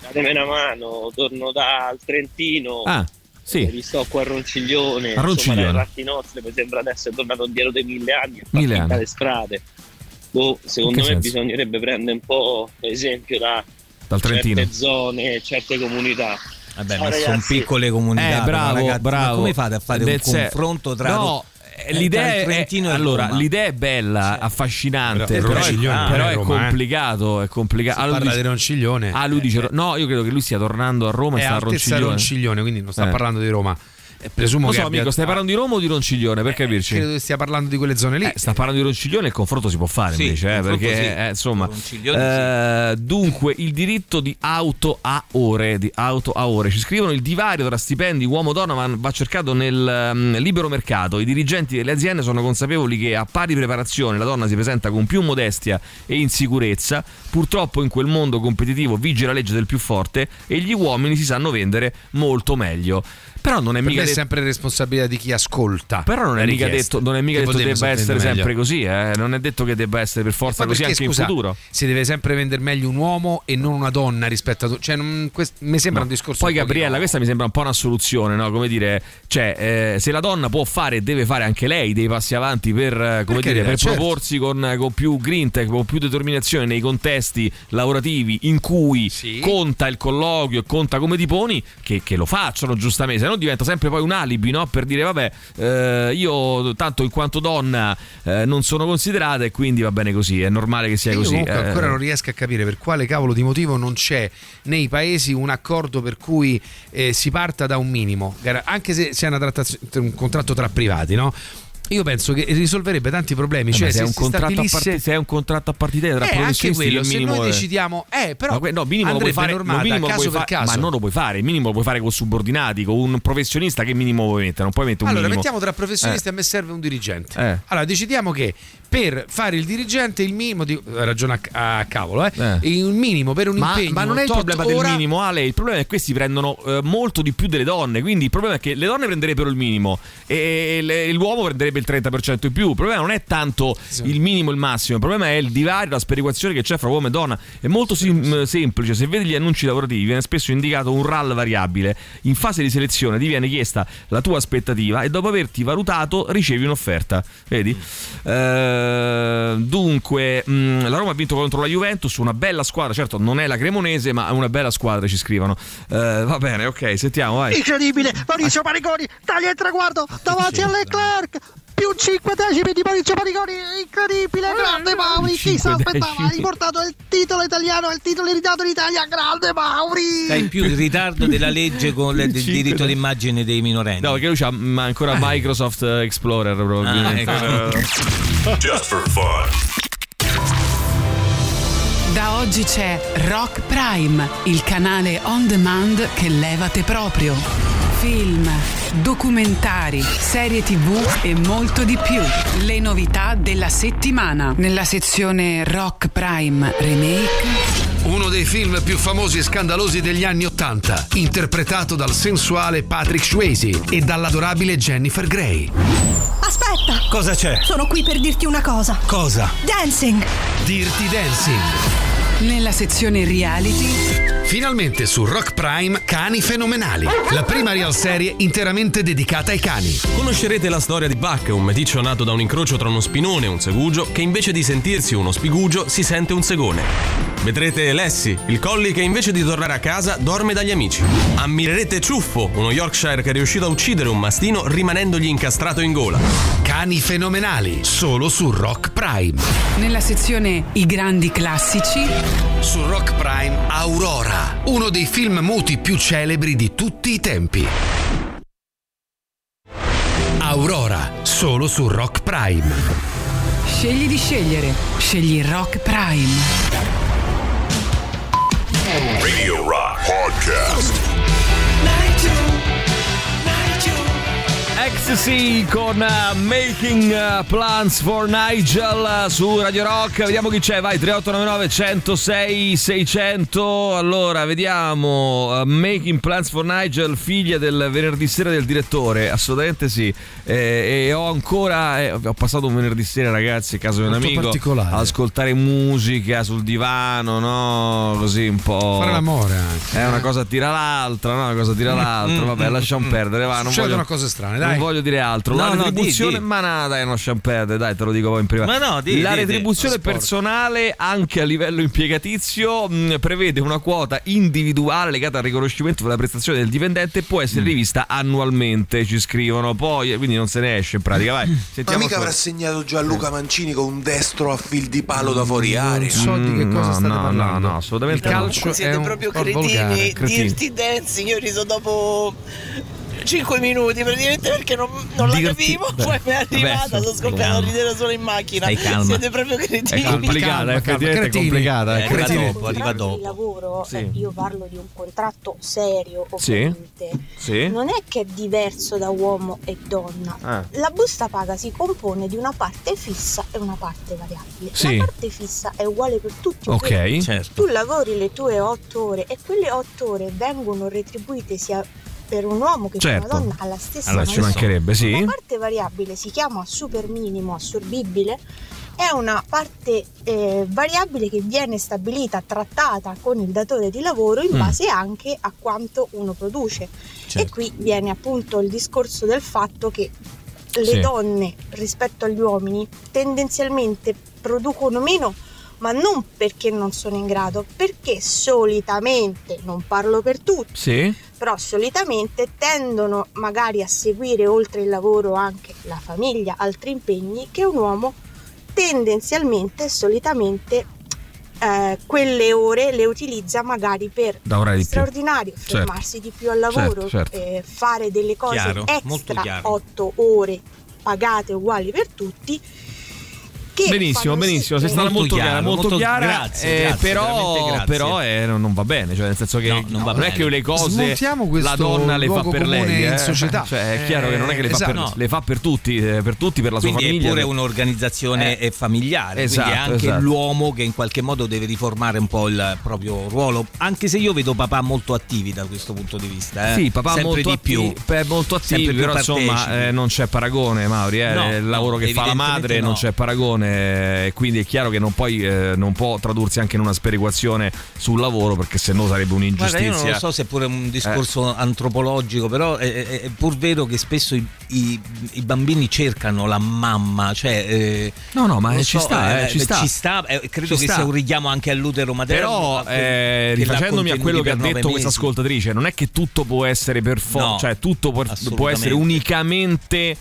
datemi una mano, torno dal Trentino. Ah, sì. Mi sto qua a Ronciglione. A Ronciglione. Insomma, Rattinozze, mi sembra adesso è tornato indietro dei mille anni a Mille anni. le strade. Boh, secondo me senso? bisognerebbe prendere un po' esempio da Dal Trentino. certe zone, certe comunità. Vabbè, Ciao, ma sono piccole comunità. Eh, bravo, ragazzi, bravo. come fate a fare un Del se- confronto tra No, eh, eh, l'idea, è, Trentino allora, l'idea è bella, affascinante, Però però, è, però è eh. complicato. È complicato. Ah, parla dice- di Ronciglione. Ah, lui dice: No, io credo che lui stia tornando a Roma e sta a Ronciglione. Ronciglione, quindi non sta Eh. parlando di Roma. Eh, presumo Non che so, abbia- amico, stai parlando di Roma o di Ronciglione? Per capirci? Credo che stia parlando di quelle zone lì. Eh, sta parlando di Ronciglione, il confronto si può fare Sì, invece, eh, perché sì. eh, insomma, Ronciglione eh, dunque il diritto di auto a ore, di auto a ore. Ci scrivono il divario tra stipendi uomo-donna ma va cercato nel mm, libero mercato. I dirigenti delle aziende sono consapevoli che a pari preparazione la donna si presenta con più modestia e insicurezza. Purtroppo in quel mondo competitivo vige la legge del più forte e gli uomini si sanno vendere molto meglio. Però non è Per mica me è detto- sempre responsabilità di chi ascolta. però non è mica detto, non è mica Che detto potrebbe debba essere sapere sempre meglio. così, eh. non è detto che debba essere per forza Ma così perché, anche scusa, in futuro. Si deve sempre vendere meglio un uomo e non una donna rispetto a. Cioè, non- quest- mi sembra un discorso. Poi un Gabriella, no. questa mi sembra un po' una soluzione, no? Come dire, cioè, eh, se la donna può fare e deve fare anche lei dei passi avanti per, eh, come dire, per certo. proporsi con, con più grinta, con più determinazione nei contesti lavorativi in cui conta il colloquio e conta come ti poni, che, che lo facciano giustamente, se no diventa sempre poi un alibi, no? Per dire, vabbè, eh, io tanto in quanto donna eh, non sono considerata e quindi va bene così, è normale che sia Io così. comunque eh. ancora non riesco a capire per quale cavolo di motivo non c'è nei paesi un accordo per cui eh, si parta da un minimo, anche se c'è una trattazio- un contratto tra privati, no? Io penso che risolverebbe tanti problemi. Eh, cioè, se, è un contratto a stabilisse- parti- se è un contratto a partita tra Eh, anche professionisti quello, il se noi è- decidiamo, eh, però Ma que- no, minimo lo puoi fare, normata minimo caso puoi per fa- caso. ma non lo puoi fare. Il minimo lo puoi fare con subordinati, con un professionista. Che minimo vuoi mettere? Non puoi mettere un Allora, minimo. mettiamo tra professionisti, a me serve un dirigente. Eh. Allora, decidiamo che per fare il dirigente il minimo di ragione a, a cavolo, eh, il minimo per un Ma, impegno ma non è il problema ora- del minimo, Ale. Il problema è che questi prendono eh, molto di più delle donne. Quindi il problema è che le donne prenderebbero il minimo e l'uomo prenderebbe il 30% in più. Il problema non è tanto il minimo e il massimo, il problema è il divario, la sperequazione che c'è fra uomo e donna. È molto sim- semplice. Se vedi gli annunci lavorativi, viene spesso indicato un RAL variabile. In fase di selezione ti viene chiesta la tua aspettativa e dopo averti valutato ricevi un'offerta. Vedi? Eh, dunque, mh, la Roma ha vinto contro la Juventus, una bella squadra. Certo, non è la Cremonese, ma è una bella squadra, ci scrivono. Eh, va bene, ok, sentiamo, vai. Incredibile, Maurizio Paniconi, taglia il traguardo davanti a Leclerc. Più 5 decimi di Maurizio Paniconi, incredibile, grande Mauri, chi si aspettava? decimi. Ha riportato il titolo italiano, il titolo irritato in Italia, grande Mauri! Sei più in ritardo della legge con il diritto d'immagine dei minorenni. No, perché lui ha ancora Microsoft Explorer, probabilmente. Ah, ecco. Just for fun. Da oggi c'è Rock Prime, il canale on demand che levate proprio. Film, documentari, serie tv e molto di più. Le novità della settimana. Nella sezione Rock Prime Remake. Uno dei film più famosi e scandalosi degli anni Ottanta, interpretato dal sensuale Patrick Swayze e dall'adorabile Jennifer Grey. Aspetta! Cosa c'è? Sono qui per dirti una cosa. Cosa? Dancing! Dirty Dancing. Nella sezione reality. Finalmente su Rock Prime Cani Fenomenali, la prima real serie interamente dedicata ai cani. Conoscerete la storia di Buck, un meticcio nato da un incrocio tra uno spinone e un segugio che invece di sentirsi uno spigugio si sente un segone. Vedrete Lassie, il collie che invece di tornare a casa dorme dagli amici. Ammirerete Ciuffo, uno Yorkshire che è riuscito a uccidere un mastino rimanendogli incastrato in gola. Cani Fenomenali, solo su Rock Prime. Nella sezione I grandi classici. Su Rock Prime Aurora, uno dei film muti più celebri di tutti i tempi. Aurora, solo su Rock Prime. Scegli di scegliere. Scegli Rock Prime. Radio Rock Podcast. Ecstasy con uh, Making uh, Plans for Nigel uh, su Radio Rock. Vediamo chi c'è, vai 3899 106 600. Allora, vediamo Making Plans for Nigel, figlia del venerdì sera del direttore. Assolutamente sì. Eh, e ho ancora eh, ho passato un venerdì sera, ragazzi, a casa di un Molto amico ad ascoltare musica sul divano, no? Così un po'. Fare l'amore anche. È una cosa tira l'altra, no? Una cosa tira l'altra. Vabbè, lasciamo perdere, va. Non Succedono voglio, cose strane, non dai. voglio dire altro. No, la no, di, retribuzione, di. ma no, dai, non lasciamo perdere, dai, te lo dico poi in privato. Ma no, di, la di, di. retribuzione personale, anche a livello impiegatizio, mh, prevede una quota individuale legata al riconoscimento della prestazione del dipendente e può essere Mm. rivista annualmente. Ci scrivono poi, quindi non se ne esce in pratica. Vai, Ma sentiamo mica avrà segnato Gianluca Mancini con un destro a fil di palo da fuori area. so di che Mm, cosa no, state no, parlando. no, no, assolutamente Il no. calcio Siete è proprio cretini, volgare. Cretini. Dirty Dance io ho riso dopo 5 minuti praticamente perché non, non la capivo beh, poi mi è arrivata sono scoppiata a ridere solo in macchina Stai calma. siete proprio cretini È complicata, è complicata. Eh, è arriva dopo, arriva di dopo. lavoro, Sì. eh, io parlo di un contratto serio Sì. ovviamente, Sì. non è che è diverso da uomo e donna. Ah. La busta paga si compone di una parte fissa e una parte variabile. Sì. La parte fissa è uguale per tutti. Ok. Certo. Tu lavori le tue otto ore e quelle otto ore vengono retribuite sia per un uomo che Certo. per una donna alla stessa Allora ci mancherebbe, sì. La parte variabile si chiama super minimo assorbibile, è una parte eh, variabile che viene stabilita, trattata con il datore di lavoro in Mm. base anche a quanto uno produce. Certo. E qui viene appunto il discorso del fatto che le Sì. donne rispetto agli uomini tendenzialmente producono meno ma non perché non sono in grado, perché solitamente, non parlo per tutti, Sì. però solitamente tendono magari a seguire oltre il lavoro anche la famiglia, altri impegni che un uomo tendenzialmente, solitamente eh, quelle ore le utilizza magari per di più. straordinario, Certo. fermarsi di più al lavoro, Certo, certo. eh, fare delle cose Chiaro, extra chiaro. 8 ore pagate uguali per tutti. Che Benissimo, benissimo, sei stata molto, Molto chiara, molto, molto- chiara, grazie, eh, grazie, però, grazie. però eh, non, non va bene, cioè nel senso che No, non va non è che le cose la donna le fa per lei, in eh. società. Cioè, è chiaro che non è che le, fa, Esatto. per, No. le fa per tutti, per tutti, per la sua Quindi è famiglia. pure un'organizzazione familiare, Esatto, quindi è anche esatto. l'uomo che in qualche modo deve riformare un po' il proprio ruolo, anche se io vedo papà molto attivi da questo punto di vista. eh. Sì, papà Sempre molto di più. attivi, beh, molto attivi, però insomma partecipi. eh, non c'è paragone, Mauri. eh. No, il lavoro no, che fa la madre no. non c'è paragone, eh, quindi è chiaro che non, poi, eh, non può tradursi anche in una sperequazione sul lavoro, perché sennò sarebbe Guarda, un'ingiustizia. io non lo so se è pure un discorso antropologico, però è, è- è pur vero che spesso i, i- i bambini cercano la mamma, cioè... eh, No, no, ma ci so, sta, eh, ci sta. eh, credo Ci che sta. sia un richiamo anche all'utero materno. Però, eh, che rifacendomi a quello che ha detto questa ascoltatrice, non è che tutto può essere per forza, No, cioè tutto può, può essere unicamente.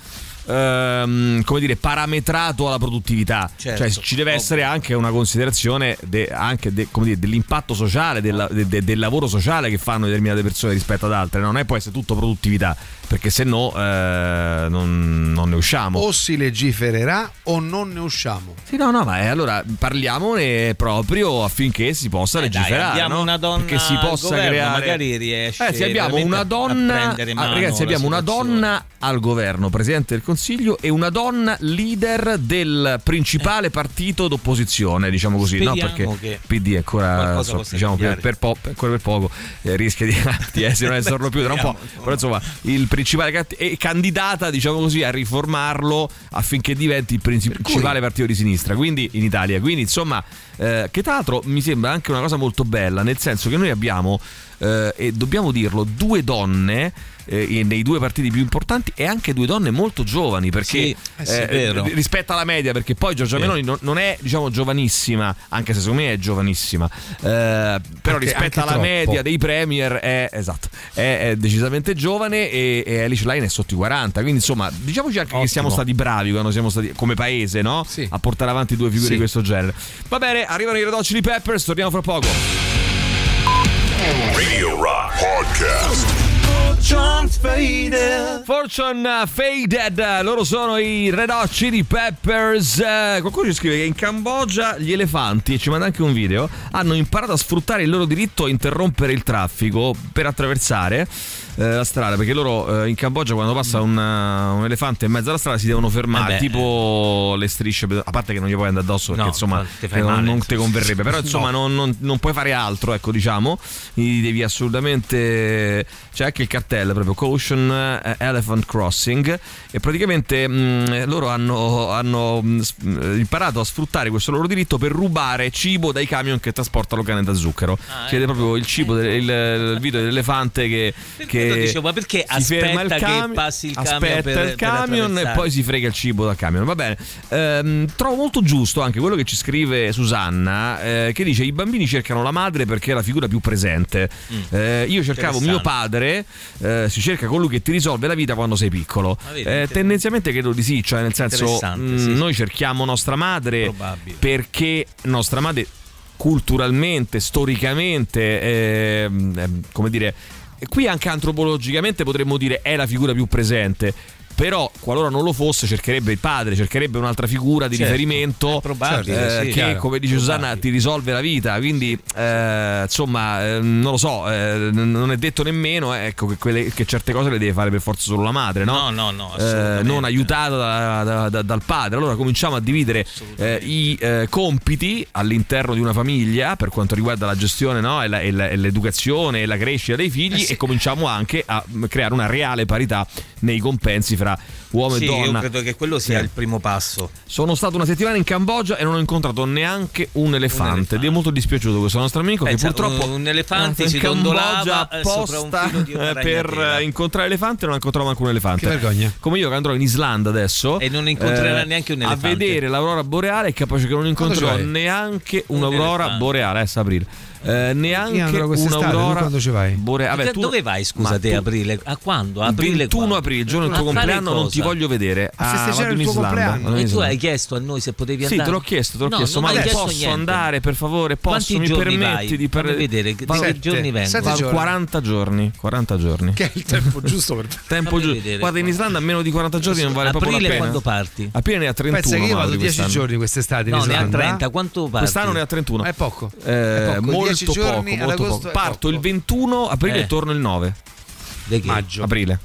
Ehm, come dire parametrato alla produttività Certo, cioè ci deve ovvio. essere anche una considerazione de- anche de- come dire, dell'impatto sociale della- de- de- del lavoro sociale che fanno determinate persone rispetto ad altre no? non è può essere tutto produttività perché se no eh, non, non ne usciamo O si legifererà o non ne usciamo. sì, no, no, ma eh, allora parliamone proprio affinché si possa Eh, dai, legiferare. abbiamo no? una donna Perché si possa governo, creare. magari riesce Eh, sì, abbiamo una a donna. prendere ah, mano ragazzi, la abbiamo una donna al governo, presidente del consiglio, e una donna leader del principale partito d'opposizione, diciamo così, no? Speriamo Perché che PD è ancora so, diciamo, per, per po- ancora per poco eh, rischia di, di essere non esserlo più tra un po'. Però insomma, il principale cat- è candidata, diciamo così, a riformarlo affinché diventi il principale partito di sinistra, quindi in Italia. Quindi insomma, eh, che tra l'altro mi sembra anche una cosa molto bella, nel senso che noi abbiamo, eh, e dobbiamo dirlo, due donne eh, nei due partiti più importanti e anche due donne molto giovani perché Sì, eh sì, eh, rispetto alla media perché poi Giorgia. Meloni non, non è diciamo giovanissima anche se secondo me è giovanissima eh, però Anche- rispetto anche alla troppo. media dei premier è, esatto, è, è decisamente giovane e, e Alice Line è sotto i 40 quindi insomma diciamoci anche che Ottimo. siamo stati bravi quando siamo stati come paese no? Sì. a portare avanti due figure Sì. di questo genere va bene arrivano i Red Hot Chili Peppers torniamo fra poco Radio Rock Podcast. Fortune Faded, loro sono i Red Hot Chili Peppers. Eh, Qualcuno ci scrive che in Cambogia gli elefanti, e ci manda anche un video, hanno imparato a sfruttare il loro diritto a interrompere il traffico per attraversare eh, la strada. Perché loro eh, in Cambogia, quando passa un, eh, un elefante in mezzo alla strada, si devono fermare. Eh tipo le strisce, a parte che non gli puoi andare addosso, perché No, insomma non, male, non te sì. converrebbe. Però insomma No. non, non- non puoi fare altro, ecco, diciamo. Quindi devi assolutamente. C'è anche il cartello proprio Caution eh, Elephant Crossing. E praticamente mh, loro hanno, hanno, mh, mh, imparato a sfruttare questo loro diritto per rubare cibo dai camion che trasportano canne da zucchero. Ah, Si vede proprio il cibo, del- il, il video dell'elefante che. che lo dicevo, ma perché aspetta che cam- passi il camion aspetta per- il camion e poi si frega il cibo dal camion. Va bene. Ehm, trovo molto giusto anche quello che ci scrive Susanna, eh, che dice: I bambini cercano la madre perché è la figura più presente. Eh, io cercavo mio Mm. Padre, eh, si cerca colui che ti risolve la vita quando sei piccolo. Vedi, Eh, tendenzialmente credo di sì, cioè nel senso, mh, sì, sì. noi cerchiamo nostra madre Probabile. perché nostra madre culturalmente, storicamente, ehm, come dire, qui anche antropologicamente potremmo dire è la figura più presente. Però, qualora non lo fosse, cercherebbe il padre, cercherebbe un'altra figura di Certo, riferimento probabile, eh, sì. che, Chiaro, come dice Susanna, ti risolve la vita. Quindi, eh, insomma, eh, non lo so, eh, non è detto nemmeno eh, ecco, che, quelle- che certe cose le deve fare per forza solo la madre, no? No, no, no, Eh, non aiutata da- da- da- dal padre. Allora cominciamo a dividere i compiti all'interno di una famiglia per quanto riguarda la gestione no? e, la- e la- e l'educazione e la crescita dei figli e cominciamo anche a mm, creare una reale parità nei compensi fra uomo Sì, e donna. io credo che quello sia Sì. il primo passo. Sono stato una settimana in Cambogia e non ho incontrato neanche un elefante. Ed è molto dispiaciuto questo nostro amico Pensa, che purtroppo un- un elefante si Cambogia eh, un apposta filo di una eh, per eh, incontrare l'elefante e non ha incontrato manco un elefante. Che vergogna. Come io che andrò in Islanda adesso E non incontrerà neanche un elefante. A vedere l'aurora boreale è capace che non incontrerò neanche Un un'aurora elefante. boreale, adesso aprile. Eh, neanche un'aurora quando ci vai? boreale. Vabbè, tu- Dove vai, scusa te, tu- aprile? A quando? il Aprile 21 quando? aprile, il giorno del tuo compleanno, non ti voglio vedere. A Ah, festeggiare vado in il tuo Islanda. compleanno. E tu hai chiesto a noi se potevi Sì, andare? te l'ho chiesto, te l'ho No, chiesto, ma chiesto posso niente. andare per favore? Posso, Quanti mi permetti vai? di per... vedere, che- Sette. giorni giorni. 40 giorni, 40 giorni. Che è il tempo giusto per Tempo vedere. Guarda, in Islanda a meno di 40 giorni non vale proprio la Aprile pena. quando parti? Aprile ne ha 31. Pensa che io vado 10 quest'anno. giorni quest'estate in No, ne ha Islanda. 30. Quanto parti? Quest'anno ne ha 31. È poco. Eh, È poco, molto 10 poco, giorni ad molto poco. Parto poco. il 21 aprile Eh. e torno il 9 Di che? Maggio. aprile.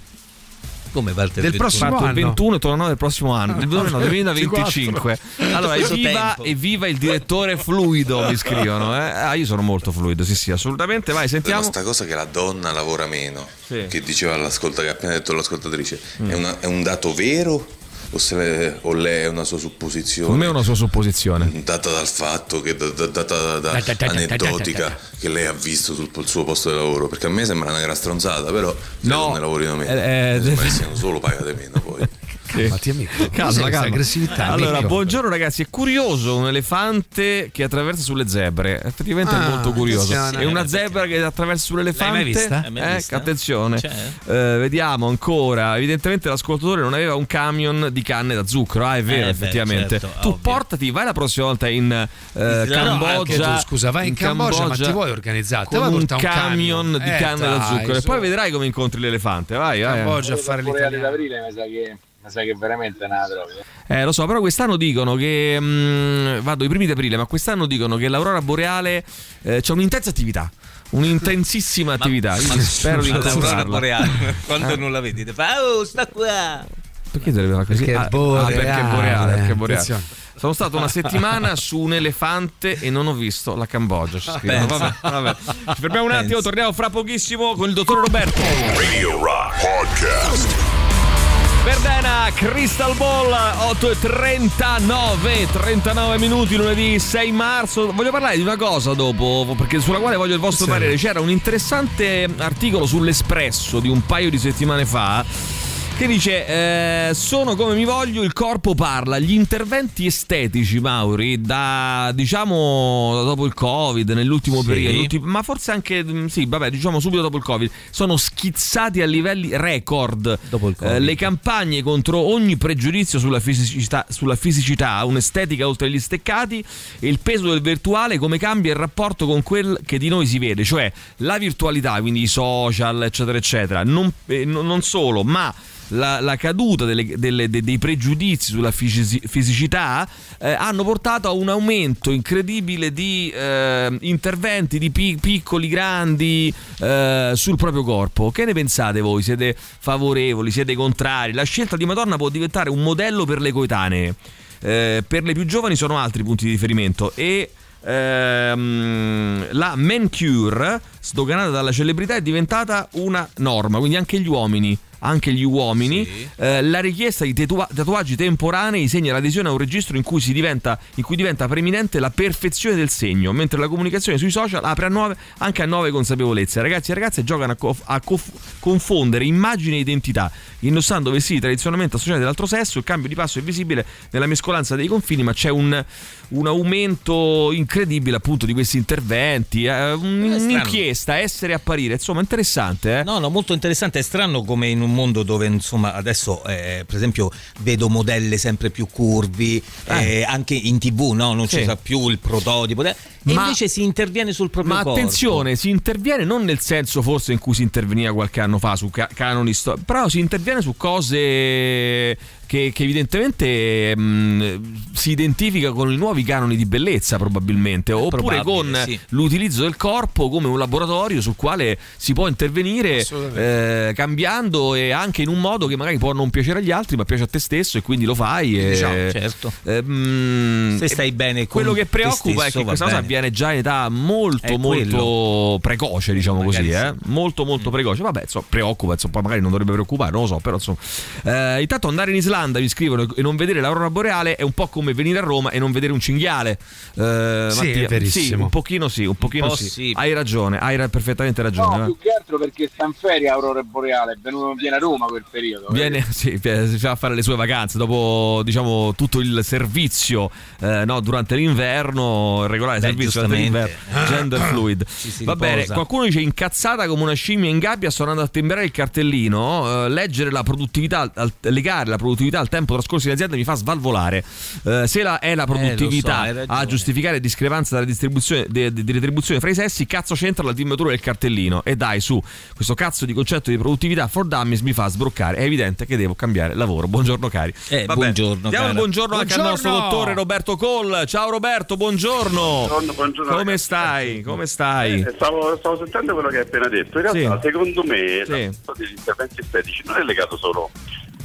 Come parte Del il prossimo Parto il anno. 21 e torno il 9 del prossimo anno. Del 2025. Allora, evviva, evviva il direttore fluido, mi scrivono. eh. Ah, io sono molto fluido, sì, sì, assolutamente. Vai, Però sentiamo. sta cosa che la donna lavora meno, Sì. che diceva l'ascolta che ha appena detto l'ascoltatrice, è, una- è un dato vero o, se le- o lei è una sua supposizione? Me è una sua supposizione. Data dal fatto che da- da- data da, da- aneddotica che lei ha visto sul sul suo posto di lavoro, perché a me sembra una gran stronzata, però No. donne lavorino meno, Eh, eh, mi sembra che siano solo pagate meno poi. Matti amico. Calma, calma. aggressività. Allora, amico? buongiorno ragazzi, è curioso un elefante che attraversa sulle zebre. Effettivamente è Ah, molto curioso. È una zebra che attraversa sull'elefante. L'hai mai vista? L'hai mai Eh, vista? attenzione. Eh, vediamo ancora. Evidentemente l'ascoltatore non aveva un camion di canne da zucchero. Ah, è vero, Eh, beh, effettivamente. certo, tu ovvio. portati, vai la prossima volta in eh. Cambogia. Tu, scusa, vai in, Cambogia, ma ti vuoi organizzare? Con vuoi un portare camion, di Eh, canne da dai, zucchero e poi vedrai come incontri l'elefante. Vai, vai. Cambogia a fare l'italiano. aprile mi sa che mi sa che veramente è una droga. Eh, lo so, però quest'anno dicono che. mm, vado i primi di aprile, ma quest'anno dicono che l'aurora boreale eh, c'è un'intensa attività. Un'intensissima attività. Quindi spero di L'aurora boreale, quando Eh. non la vedi, ti fa, oh, sta qua. Perché deve fare così? Perché è Ah, ah, boreale. perché è boreale, perché è boreale. Attenzione. Sono stato una settimana su un elefante e non ho visto la Cambogia. Ci scrivono. Pensa. Vabbè, vabbè. Ci fermiamo un attimo, torniamo fra pochissimo con il dottor Roberto. Radio Rock Podcast. Verdena, Crystal Ball 8 e 39 39 minuti lunedì 6 marzo voglio parlare di una cosa dopo perché sulla quale voglio il vostro Sì. parere c'era un interessante articolo sull'Espresso di un paio di settimane fa che dice eh, sono come mi voglio, il corpo parla. Gli interventi estetici, Mauri, da diciamo dopo il Covid, nell'ultimo Sì. periodo, ma forse anche mm, sì, vabbè, diciamo subito dopo il Covid, sono schizzati a livelli record. Eh, le campagne contro ogni pregiudizio sulla fisicità, sulla fisicità, un'estetica oltre gli steccati e il peso del virtuale come cambia il rapporto con quel che di noi si vede, cioè la virtualità, quindi i social, eccetera, eccetera. Non, eh, no- non solo, ma la, la caduta delle- delle- de- dei pregiudizi sulla fisi- fisicità eh, hanno portato a un aumento incredibile di eh, interventi di pi- piccoli, grandi eh, sul proprio corpo. Che ne pensate voi? Siete favorevoli? Siete contrari? La scelta di Madonna può diventare un modello per le coetanee. Eh, per le più giovani sono altri punti di riferimento e ehm, la manicure sdoganata dalla celebrità è diventata una norma, quindi anche gli uomini anche gli uomini, eh, la richiesta di tatua- tatuaggi temporanei segna l'adesione a un registro in cui, si diventa, in cui diventa preeminente la perfezione del segno, mentre la comunicazione sui social apre a nuove, anche a nuove consapevolezze. Ragazzi e ragazze giocano a, co- a cof- confondere immagine e identità, indossando vestiti tradizionalmente associati all'altro sesso. Il cambio di passo è visibile nella mescolanza dei confini, ma c'è un, un aumento incredibile appunto di questi interventi. eh, strano. un'inchiesta, essere e apparire, insomma, interessante. Eh? No, no, molto interessante. È strano come in un mondo dove, insomma, adesso, eh, per esempio, vedo modelle sempre più curvi, eh, anche in tv, no? Non Sì. si sa più il prototipo. E Ma- invece si interviene sul proprio Ma corpo. attenzione, si interviene non nel senso forse in cui si interveniva qualche anno fa su ca- canoni storici, però si interviene su cose che, che evidentemente mh, si identifica con i nuovi canoni di bellezza probabilmente, oppure probabile, con sì. l'utilizzo del corpo come un laboratorio sul quale si può intervenire eh, cambiando e anche in un modo che magari può non piacere agli altri ma piace a te stesso e quindi lo fai. E, Diciamo, certo. eh, mh, Se stai bene con quello che te preoccupa è stesso, che va questa cosa. Avviene già in età molto È molto quello. precoce, diciamo Magari così, sì. Mm. eh? molto molto precoce. Vabbè, insomma, preoccupa, insomma, poi magari non dovrebbe preoccupare, non lo so, però insomma. Eh, intanto andare in Islanda, vi scrivono, e non vedere l'aurora boreale è un po' come venire a Roma e non vedere un cinghiale. Eh, Sì, è verissimo. Sì, un pochino sì, un pochino po' sì. sì. Hai ragione, hai ra- perfettamente ragione. No, eh. più che altro perché sta in ferie Aurora Boreale, è venuto viene a Roma quel periodo. Viene, sì, si fa fare le sue vacanze dopo diciamo tutto il servizio eh, no, durante l'inverno, il regolare Beh, servizio durante giustamente. l'inverno, gender fluid. Ci si Va bene, qualcuno dice incazzata come una scimmia in gabbia suonando a timbrare il cartellino, eh, leggere la produttività, al- legare la produttività al tempo trascorso in azienda mi fa svalvolare. Eh, se la, è la produttività hai ragione. a giustificare discrepanza della distribuzione de- de- di retribuzione fra i sessi, cazzo c'entra la timbratura del cartellino. E dai, su, questo cazzo di concetto di produttività for dummies mi fa sbroccare. È evidente che devo cambiare lavoro. Buongiorno, cari. Eh, Vabbè, buongiorno, Diamo il cara. buongiorno, anche al nostro Buongiorno. dottore Roberto Cole. Ciao Roberto, buongiorno. Buongiorno, buongiorno, Come ragazzi. stai? Come stai? Eh, Stavo, stavo sentendo quello che hai appena detto. In realtà, Sì. secondo me, Sì. interventi estetici non è legato solo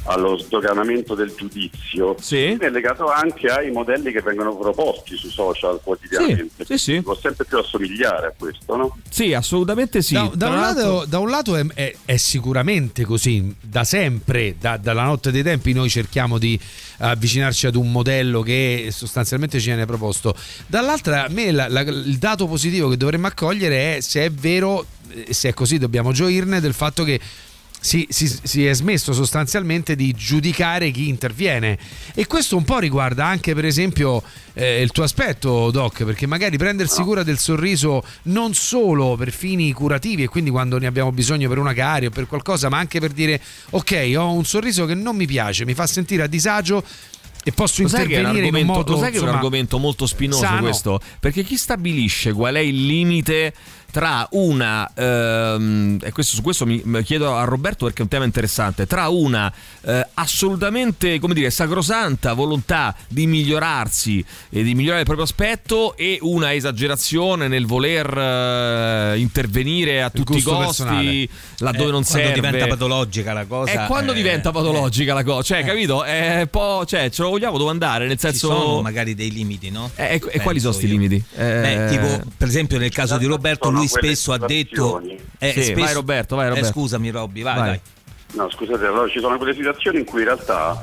allo sdoganamento del giudizio, Sì. è legato anche ai modelli che vengono proposti sui social quotidianamente. Sì, sì, sì. Può sempre più assomigliare a questo, no? Sì, assolutamente sì. Da, da un lato, da un lato è, è- è sicuramente così, da sempre, da- dalla notte dei tempi noi cerchiamo di avvicinarci ad un modello che sostanzialmente ci viene proposto. Dall'altra, a me la- la- il dato positivo che dovremmo accogliere è se è vero, e se è così dobbiamo gioirne, del fatto che si, si- si è smesso sostanzialmente di giudicare chi interviene e questo un po' riguarda anche per esempio eh, il tuo aspetto Doc perché magari prendersi cura del sorriso non solo per fini curativi e quindi quando ne abbiamo bisogno per una carie o per qualcosa ma anche per dire ok ho un sorriso che non mi piace mi fa sentire a disagio e posso Lo intervenire in un modo lo sai che è un insomma, argomento molto spinoso sano. questo? Perché chi stabilisce qual è il limite tra una ehm, e questo, su questo mi mi chiedo a Roberto perché è un tema interessante tra una eh, assolutamente come dire sacrosanta volontà di migliorarsi e di migliorare il proprio aspetto e una esagerazione nel voler eh, intervenire a tutti i costi personale. laddove Eh, non quando serve diventa patologica la cosa. e quando eh, diventa patologica la cosa cioè capito è un po' cioè ce lo vogliamo dove andare nel Ci senso sono magari dei limiti, no? Eh, e- e quali sono sti io. limiti? Eh, Beh, tipo, per esempio, nel caso di Roberto, Sono lui spesso ha detto. eh, Sì, spesso- vai, Roberto, vai, Eh, Roberto. scusami, Robby, vai, Vai. vai. No, scusate, allora ci sono quelle situazioni in cui in realtà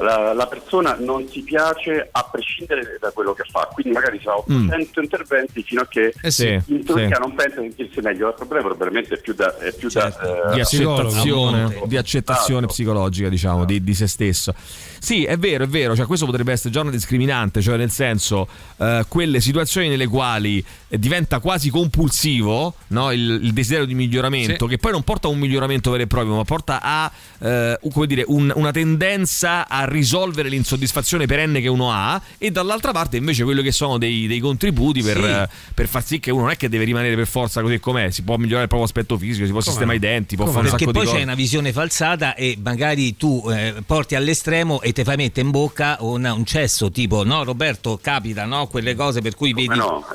la, la persona non ti piace a prescindere da quello che fa, quindi magari fa 800 interventi fino a che Eh sì, in teoria sì. non pensa di sentirsi meglio. Il problema probabilmente è più da, è più Certo. da eh, di accettazione, di accettazione psicologica, diciamo, di, di se stesso. Sì, è vero, è vero, cioè questo potrebbe essere già una discriminante, cioè nel senso eh, quelle situazioni nelle quali diventa quasi compulsivo no, il, il desiderio di miglioramento, Sì. che poi non porta a un miglioramento vero e proprio, ma porta a eh, dire, un- una tendenza a risolvere l'insoddisfazione perenne che uno ha, e dall'altra parte invece quello che sono dei, dei contributi per, Sì. eh, per far sì che uno non è che deve rimanere per forza così com'è, si può migliorare il proprio aspetto fisico, si può Come sistemare no? i denti, può Come fare un no? sacco Perché di poi cose. c'è una visione falsata e magari tu eh, porti all'estremo e ti fai mettere in bocca un, un cesso tipo no Roberto capita no quelle cose per cui vedi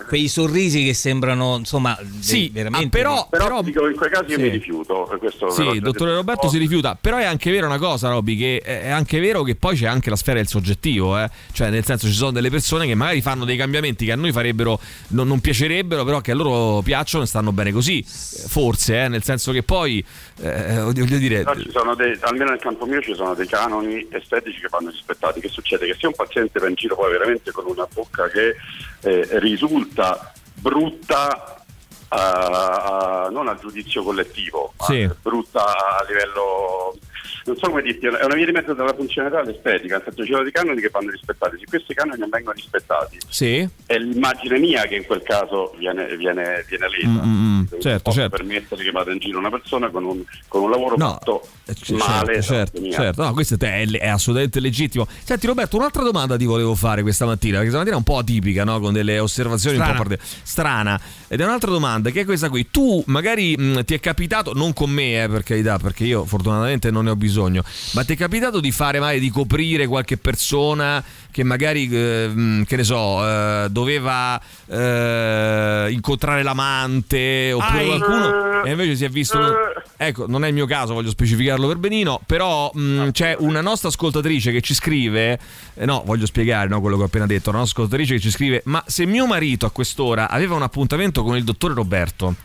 quei sorrisi che sembrano insomma Sì, de- veramente ah, però- Però, dico, in quei casi io Sì. mi rifiuto. Questo Sì, dottore. Roberto si rifiuta, però è anche vero una cosa, Robby, che è anche vero che poi c'è anche la sfera del soggettivo, eh? cioè nel senso ci sono delle persone che magari fanno dei cambiamenti che a noi farebbero, non, non piacerebbero, però che a loro piacciono e stanno bene così, Eh, forse, eh? nel senso che poi, eh, voglio dire... Sono dei, almeno nel campo mio ci sono dei canoni estetici che vanno rispettati. Che succede? Che se un paziente va in giro poi veramente con una bocca che eh, risulta brutta a- a- non a giudizio collettivo, ma Sì. brutta a livello non so come dirti, è una via di mezzo tra la funzionalità e l'estetica, nel senso ci sono dei canoni che vanno rispettati, se questi canoni non vengono rispettati Sì? è l'immagine mia che in quel caso viene, viene, viene lesa. Mm, mm, mm, certo, posso certo. permettere che vada in giro una persona con un, con un lavoro No, fatto Eh, c- male. certo, da certo, certo. No, questo è, è assolutamente legittimo. Senti Roberto, un'altra domanda ti volevo fare questa mattina, perché stamattina è un po' atipica, no? con delle osservazioni Strana. un po' parte- strana. Ed è un'altra domanda che è questa qui. Tu magari mh, ti è capitato, non con me, eh, per carità, perché io fortunatamente non ne ho bisogno, ma ti è capitato di fare mai, di coprire qualche persona che magari, eh, mh, che ne so, eh, doveva eh, incontrare l'amante oppure Ai. qualcuno e invece si è visto... Ecco, non è il mio caso, voglio specificarlo per benino, però mh, c'è una nostra ascoltatrice che ci scrive, eh, no, voglio spiegare no, quello che ho appena detto, una nostra ascoltatrice che ci scrive, ma se mio marito a quest'ora aveva un appuntamento con il dottore Roberto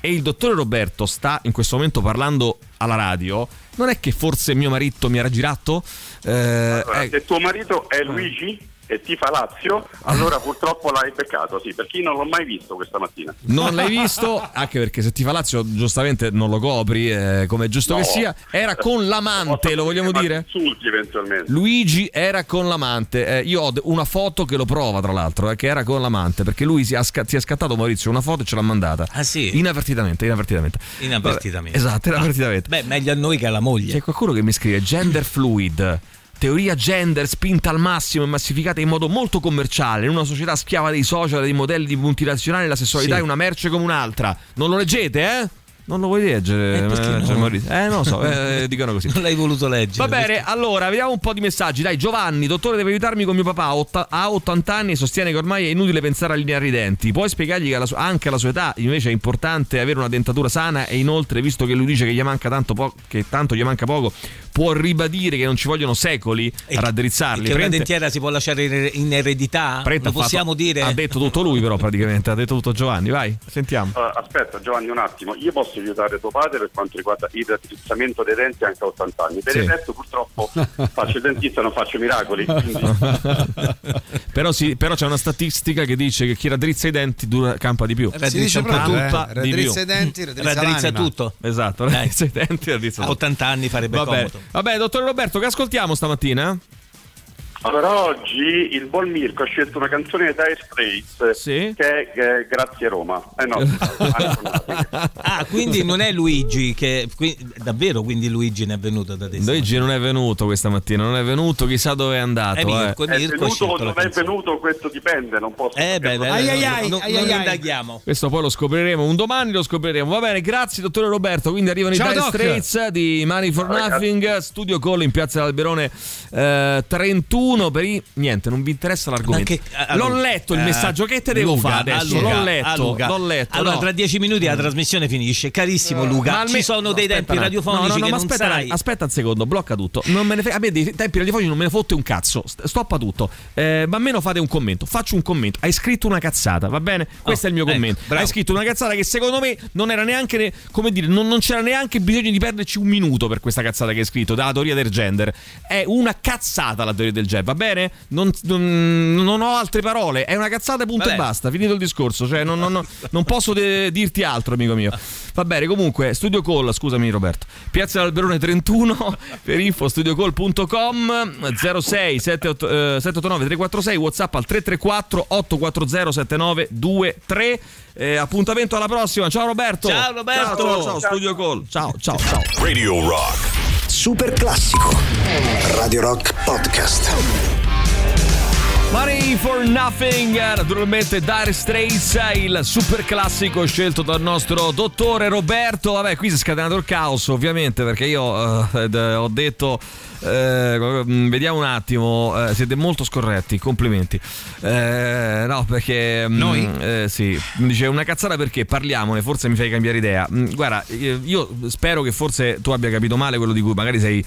e il dottore Roberto sta in questo momento parlando alla radio, non è che forse mio marito mi era girato? Eh, Allora, eh, se tuo marito è Luigi e ti fa Lazio, allora purtroppo l'hai beccato, sì, perché io non l'ho mai visto questa mattina. Non l'hai visto? Anche perché se ti fa Lazio, giustamente non lo copri, eh, come è giusto No. che sia. Era con l'amante, lo vogliamo dire? Insulti eventualmente. Luigi era con l'amante. Eh, io ho una foto che lo prova, tra l'altro, eh, che era con l'amante. Perché lui si, ha sca- si è scattato Maurizio una foto e ce l'ha mandata. Ah, sì? Inavvertitamente, inavvertitamente. Inavvertitamente. Vabbè, esatto, inavvertitamente. beh meglio a noi che alla moglie C'è qualcuno che mi scrive gender fluid. Teoria gender spinta al massimo e massificata in modo molto commerciale. In una società schiava dei social dei modelli di multinazionali, la sessualità Sì. è una merce come un'altra. Non lo leggete, eh? Non lo vuoi leggere? Eh, perché no? Eh, non lo so, eh, dicono così. non l'hai voluto leggere Va bene, allora vediamo un po' di messaggi. Dai, Giovanni, dottore, deve aiutarmi con mio papà. ha otta- Ha 80 anni e sostiene che ormai è inutile pensare a lineare i denti. Puoi spiegargli che alla su- anche alla sua età invece è importante avere una dentatura sana e inoltre, visto che lui dice che gli manca tanto, po- che tanto gli manca poco, può ribadire che non ci vogliono secoli a raddrizzarli. che una Praticamente- dentiera si può lasciare in- in eredità praticamente lo ha fatto- possiamo dire Ha detto tutto lui, però, praticamente. Ha detto tutto Giovanni. Vai, sentiamo. Uh, aspetta Giovanni un attimo, io posso aiutare tuo padre per quanto riguarda il raddrizzamento dei denti anche a 80 anni. Per Sì. il resto purtroppo faccio il dentista, non faccio miracoli. però, sì, però c'è una statistica che dice che chi raddrizza i denti dura, campa di più. Si dice proprio, eh, raddrizza i denti, raddrizza, raddrizza tutto Esatto, raddrizza i denti, raddrizza a tutto. 80 anni farebbe Vabbè. comodo Vabbè, dottore Roberto, che ascoltiamo stamattina? Allora oggi il buon Mirko ha scelto una canzone dei Dire Straits che è eh, Grazie Roma. Eh no, ah quindi non è Luigi che qui- davvero quindi Luigi ne è venuto da te Luigi non è venuto questa mattina, non è venuto, chissà dove è andato. Eh, Mirko, eh. è venuto o non è venuto, questo dipende, non posso eh beh, beh, Ai, ai, ai, no, ai, non ai, indaghiamo Questo poi lo scopriremo, un domani lo scopriremo. Va bene, grazie dottore Roberto. Quindi arrivano Ciao, i Dire Doc. Straits di Money for Nothing, studio call in piazza dell'Alberone eh, 31. 31 per i niente, non vi interessa l'argomento. Che- allora, l'ho letto il eh, messaggio, che te devo Luca, fare adesso? Luca, l'ho letto, Luca. l'ho letto. Allora, no. tra dieci minuti la trasmissione finisce. Carissimo Luca, Ma alme- ci sono dei aspetta tempi radiofonici no, no, no, ma aspetta, sai. aspetta un secondo, blocca tutto. Non me ne frega, a me dei tempi radiofonici non me ne fotte un cazzo. St- Stoppa tutto. Eh, ma almeno fate un commento. Faccio un commento. Hai scritto una cazzata, va bene? Questo è il mio ecco, commento. bravo. Hai scritto una cazzata che secondo me non era neanche, ne- come dire, non, non c'era neanche bisogno di perderci un minuto per questa cazzata che hai scritto, dalla teoria del gender. È una cazzata la teoria del gender, va bene? Non, non- non ho altre parole. È una cazzata, punto Vabbè. e basta. Finito il discorso. Cioè, non, non- non- non posso de- dirti altro, amico mio. Va bene, comunque, Studio Call, scusami Roberto. Piazza dell'Alberone 31 per info studiocall.com 06 78, eh, 789 346 WhatsApp al 334 840 7923. Eh, appuntamento alla prossima. Ciao Roberto. Ciao, Roberto. Ciao, ciao, ciao, Studio Call. Ciao, ciao, ciao. Radio Rock. Super classico. Radio Rock Podcast. Money for Nothing, naturalmente Dire Straits, il super classico scelto dal nostro dottore Roberto. Vabbè, qui si è scatenato il caos, ovviamente, perché io eh, ho detto. eh, mm, vediamo un attimo, eh, siete molto scorretti, complimenti. Eh, no, perché. mm, Noi? eh, sì, mi dice una cazzata perché parliamone, forse mi fai cambiare idea. Mm, Guarda, io spero che forse tu abbia capito male quello di cui magari sei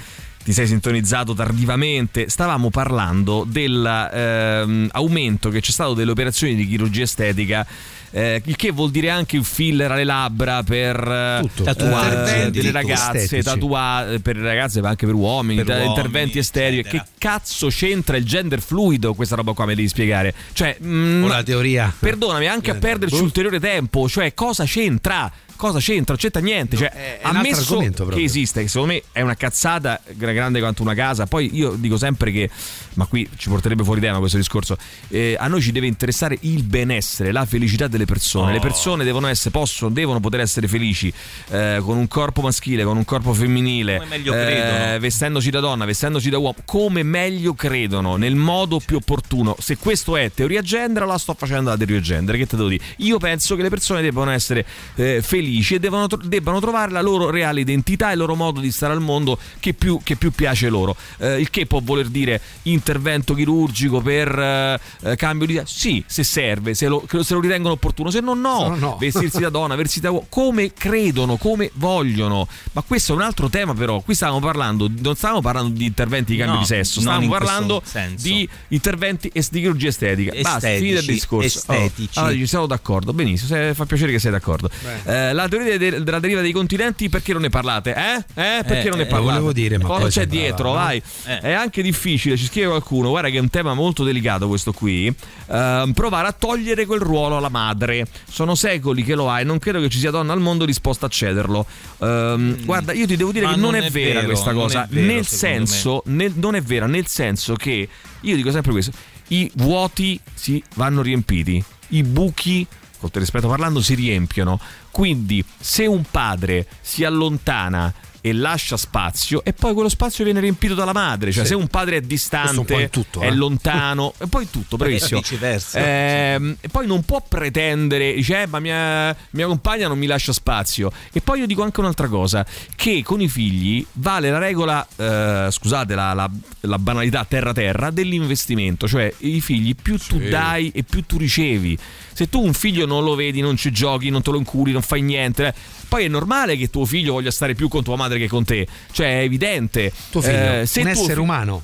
ti sei sintonizzato tardivamente. Stavamo parlando dell'aumento che c'è stato delle operazioni di chirurgia estetica. eh, il che vuol dire anche un filler alle labbra per eh, Tutto. Tatuaggi, eh, delle addirittura. ragazze, tatua- per le ragazze ma anche per uomini, Per uomini, interventi estetici. eccetera. Che cazzo c'entra il gender fluido? Questa roba qua me devi spiegare. Cioè, mm, O la teoria. Perdonami, anche a Eh, perderci boh. ulteriore tempo, cioè cosa c'entra? Cosa c'entra? C'entra niente. Cioè, è- è un altro ammesso argomento che esiste, che secondo me è una cazzata gra- grande quanto una casa. Poi io dico sempre che, ma qui ci porterebbe fuori tema questo discorso. eh, a noi ci deve interessare il benessere, la felicità delle persone. Le persone devono essere, possono, devono poter essere felici eh, con un corpo maschile, con un corpo femminile, Come meglio eh, credono. vestendosi da donna, vestendosi da uomo, come meglio credono, nel modo più opportuno. Se questo è teoria gender, la sto facendo la teoria gender. Che te devo dire? Io penso che le persone debbano essere eh, felici e devono, debbano trovare la loro reale identità e il loro modo di stare al mondo che più, che più piace loro. Eh, il che può voler dire intervento chirurgico per eh, eh, cambio di. Sì, se serve, se lo, se lo ritengono opportuno, se no, no. No, no. Vestirsi da donna, vestirsi da uomo, come credono, come vogliono. Ma questo è un altro tema, però. Qui stavamo parlando, non stavamo parlando di interventi di cambio No, di sesso, questo parlando di interventi es- di chirurgia estetica. Basta, Estetici, finito il discorso. Oh, estetici. allora, ci siamo d'accordo, benissimo, se- fa piacere che sei d'accordo. Eh, la teoria de- della deriva dei continenti, perché non ne parlate? Eh? Eh? Perché Eh, non ne eh, parlate? volevo dire, ma Cosa c'è dietro? Vai. Eh. È anche difficile, ci scrive qualcuno, guarda che è un tema molto delicato questo qui, ehm, provare a togliere quel ruolo alla madre. Sono secoli che lo ha e non credo che ci sia donna al mondo disposta a cederlo. Ehm, Guarda, io ti devo dire Mm. Ma che non, non è, è vera vero, questa cosa, vero, nel senso, nel- non è vera, nel senso che io dico sempre questo, i vuoti si vanno riempiti, i buchi con tutto rispetto parlando, si riempiono. Quindi, se un padre si allontana e lascia spazio, e poi quello spazio viene riempito dalla madre. Cioè, Sì. se un padre è distante, in tutto, è eh. lontano, e poi tutto, bravissimo. E viceversa. Ehm, e poi non può pretendere, dice, eh, ma mia, mia compagna non mi lascia spazio. E poi io dico anche un'altra cosa: che con i figli vale la regola, eh, scusate la, la- la banalità terra-terra, dell'investimento. Cioè, i figli più tu dai e più tu ricevi. Se tu un figlio non lo vedi, non ci giochi, non te lo incuri, non fai niente. eh, Poi è normale che tuo figlio voglia stare più con tua madre che con te. Cioè, è evidente. Tuo figlio, Eh, se un essere fi- umano.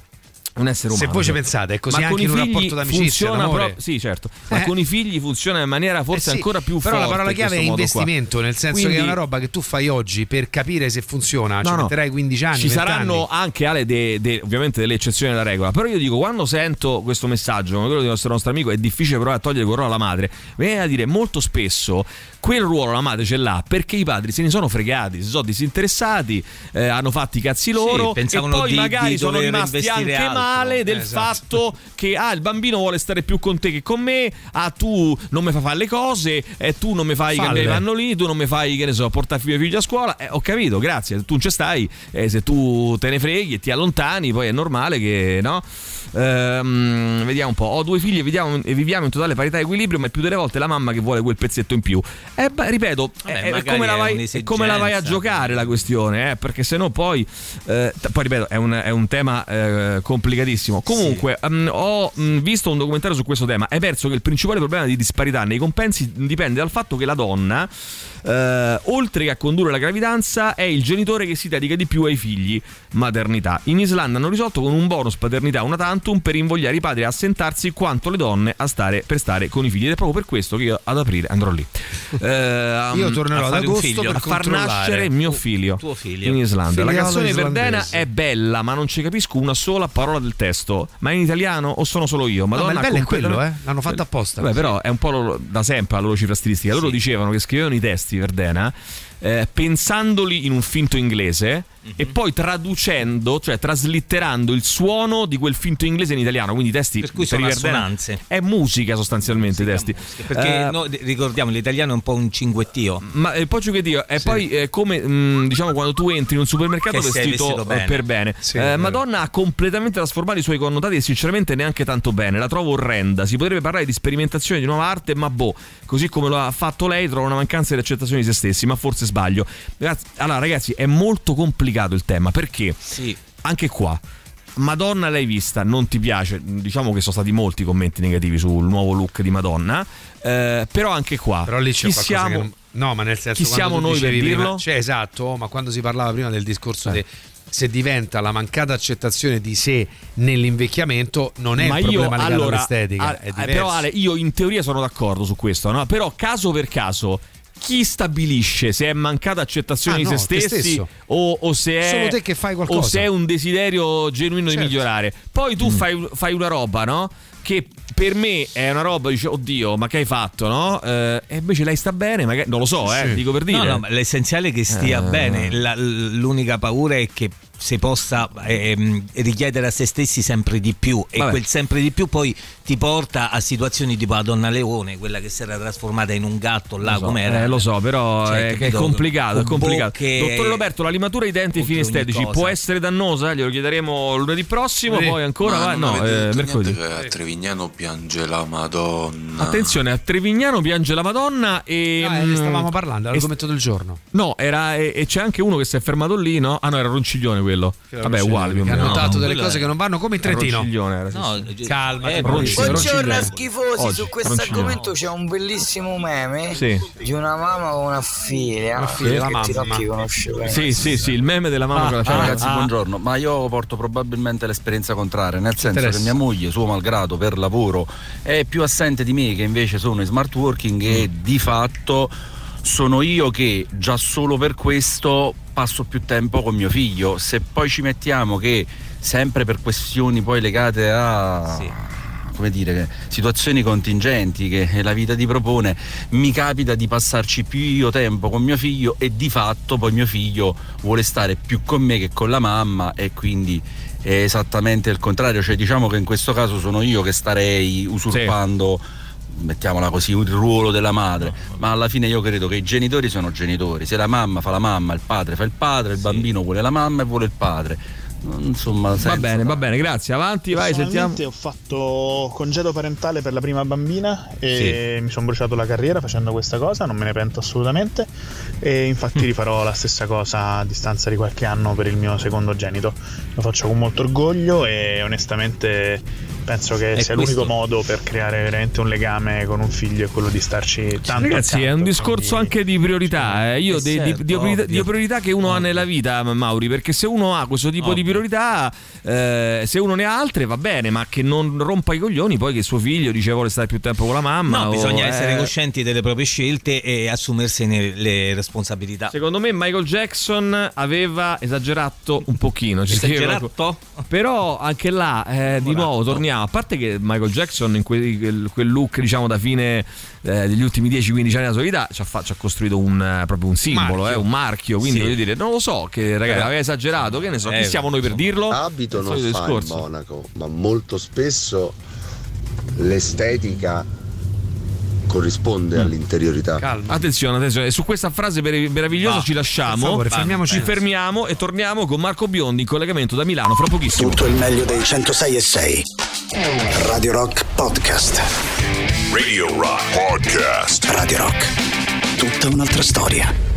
un essere Se umano. voi ci certo. pensate, è così Ma anche in un rapporto d'amicizia, funziona pro- sì, certo. Ma Eh. con i figli funziona in maniera forse Eh sì, ancora più però forte. la parola chiave è modo qua. investimento, nel senso Quindi- che è una roba che tu fai oggi per capire se funziona, ci No, no. metterai 15 anni. Ci 20 saranno anni. anche Ale de- de- ovviamente delle eccezioni alla regola. Però io dico, quando sento questo messaggio, come quello del nostro, nostro amico, è difficile provare a togliere ruolo alla madre. Viene da dire molto spesso quel ruolo la madre ce l'ha perché i padri se ne sono fregati, si sono disinteressati, eh, hanno fatto i cazzi loro e pensavano poi di- magari di sono rimasti anche altro. male del Esatto. fatto che ah, il bambino vuole stare più con te che con me, ah tu non mi fai fare le cose, e tu non mi fai Falle. cambiare i pannolini, tu non mi fai che ne so, portare i miei figli a scuola. Eh, ho capito, grazie, tu non ci stai, eh, se tu te ne freghi e ti allontani, poi è normale che no? Ehm, vediamo un po'. Ho due figli e viviamo, e viviamo in totale parità e equilibrio, ma è più delle volte la mamma che vuole quel pezzetto in più. E beh, ripeto, Vabbè, è, come la vai, è come la vai a giocare la questione, eh, perché sennò poi, eh, poi ripeto, è un, è un tema eh, complicatissimo. Comunque, mm, ho mm, visto un documentario su questo tema. È emerso che il principale problema di disparità nei compensi dipende dal fatto che la donna, eh, oltre che a condurre la gravidanza, è il genitore che si dedica di più ai figli. Maternità. In Islanda hanno risolto con un bonus paternità una tantum per invogliare i padri a assentarsi quanto le donne a stare, per stare con i figli. Ed è proprio per questo che io ad aprile andrò lì. Eh, Io tornerò a ad agosto figlio, per a far nascere mio figlio, tuo figlio. in Islanda. La Figliolo canzone islandese. Verdena è bella, ma non ci capisco una sola parola del testo. Ma è in italiano o sono solo io? ma Madonna, il bello è quello, eh. L'hanno fatto apposta. Beh, però è un po' da sempre la loro cifra stilistica. Loro Sì. dicevano che scrivevano i testi Verdena eh, pensandoli in un finto inglese Mhm. e poi traducendo, cioè traslitterando il suono di quel finto inglese in italiano. Quindi i testi Per cui sono assonanze. È musica sostanzialmente i testi. Perché Eh, no, ricordiamo, l'italiano è un po' un cinguettio. ma eh, poi che Dio, e poi è come mh, diciamo quando tu entri in un supermercato Che vestito, vestito eh, bene. per bene. Sì, Eh, è. Madonna ha completamente trasformato i suoi connotati e sinceramente neanche tanto bene. La trovo orrenda. Si potrebbe parlare di sperimentazione di nuova arte, ma boh, così come lo ha fatto lei, trovo una mancanza di accettazione di se stessi, ma forse sbaglio. Ragazzi- allora, ragazzi, è molto complicato il tema perché Sì. anche qua. Madonna l'hai vista, non ti piace? Diciamo che sono stati molti commenti negativi sul nuovo look di Madonna, eh, però anche qua Però lì c'è chi siamo, che non- No, ma nel senso chi siamo noi per dicevi prima- dirlo? Cioè, esatto, ma quando si parlava prima del discorso Eh. di se diventa la mancata accettazione di sé nell'invecchiamento non è Ma un io problema allora, all'estetica, a- è eh, però Ale, io in teoria sono d'accordo su questo, no? Però caso per caso chi stabilisce se è mancata accettazione Ah, di no, se te stessi o, o se è Solo te che fai qualcosa. o se è un desiderio genuino Certo. di migliorare. Poi Mm. tu fai, fai una roba, no? Che per me è una roba, dice, oddio, ma che hai fatto, no? Eh, e invece lei sta bene, magari, non lo so, eh, Sì. dico per dire. No, no, ma l'essenziale è che stia Eh. bene. La- l'unica paura è che si possa ehm, richiedere a se stessi sempre di più e Vabbè. quel sempre di più poi ti porta a situazioni tipo la donna leone, quella che si era trasformata in un gatto là Lo so, com'era. eh, lo so, però Cioè, è, che è complicato. È complicato. bocche- Dottore Roberto, la limatura ai denti fini ogni estetici può essere dannosa? Glielo chiederemo lunedì prossimo. Sì. Poi ancora Ma va? No, eh, mercoledì. che a Trevignano piange la Madonna. Attenzione, a Trevignano piange la Madonna e. No, eh, ne stavamo mm, parlando, e- l'argomento del giorno. No, era, e, e c'è anche uno che si è fermato lì, no? Ah no, era Ronciglione quello. Vabbè, uguale Che ha notato delle quello cose è- che non vanno come Trentino. Ronciglione era, sì, No, sì. Calma, eh. Buongiorno Ronciglione. schifosi, Oggi, su questo argomento c'è un bellissimo meme Sì. di una mamma con una figlia, Una figlia, la che conosce. Sì, sì, sì, il meme della mamma con la figlia. ragazzi, Ah, buongiorno. Ma io porto probabilmente l'esperienza contraria, nel senso che mia moglie, suo malgrado per lavoro, è più assente di me, che invece sono in smart working e Mm. di fatto sono io che già solo per questo passo più tempo con mio figlio. Se poi ci mettiamo che sempre per questioni poi legate a come dire, situazioni contingenti che la vita ti propone, mi capita di passarci più io tempo con mio figlio e di fatto poi mio figlio vuole stare più con me che con la mamma e quindi è esattamente il contrario, cioè diciamo che in questo caso sono io che starei usurpando mettiamola così, il ruolo della madre, ma alla fine io credo che i genitori sono genitori, se la mamma fa la mamma, il padre fa il padre, il bambino vuole la mamma e vuole il padre. Insomma, Va bene, va bene, grazie. Avanti, vai, sentiamo. Ho fatto congedo parentale per la prima bambina e mi sono bruciato la carriera facendo questa cosa, non me ne pento assolutamente e infatti Mm. rifarò la stessa cosa a distanza di qualche anno per il mio secondogenito. Lo faccio con molto orgoglio e onestamente penso che E sia questo- l'unico modo per creare veramente un legame con un figlio è quello di starci tanto Ragazzi, è accanto, un discorso anche di priorità. eh. Io Eh, de- di, certo, di priorità, ovvio. di priorità che uno ha nella vita, Mauri, perché se uno ha questo tipo di priorità, eh, se uno ne ha altre va bene, ma che non rompa i coglioni poi che suo figlio dice vuole stare più tempo con la mamma. No, o- bisogna eh, essere coscienti delle proprie scelte e assumersene le responsabilità. Secondo me Michael Jackson aveva esagerato un pochino. Esagerato? Però anche là, eh, di nuovo, torniamo. A parte che Michael Jackson in quel, quel- look, diciamo, da fine eh, degli ultimi 10-15 anni della sua vita, ci ha, fa- ci ha costruito un, eh, proprio un simbolo, Marchio. eh, un marchio. Quindi Sì. voglio dire, non lo so, che ragazzi, Eh. aveva esagerato, che ne so, chi Eh, siamo noi per dirlo? Abito non fa discorso. il monaco, ma molto spesso l'estetica corrisponde all'interiorità. Attenzione, attenzione, su questa frase mer- meravigliosa Va, ci lasciamo. favore. Ci fermiamo e torniamo con Marco Biondi in collegamento da Milano fra pochissimo. Tutto il meglio dei 106 e 6. Radio Rock Podcast. Radio Rock Podcast. Radio Rock. Tutta un'altra storia.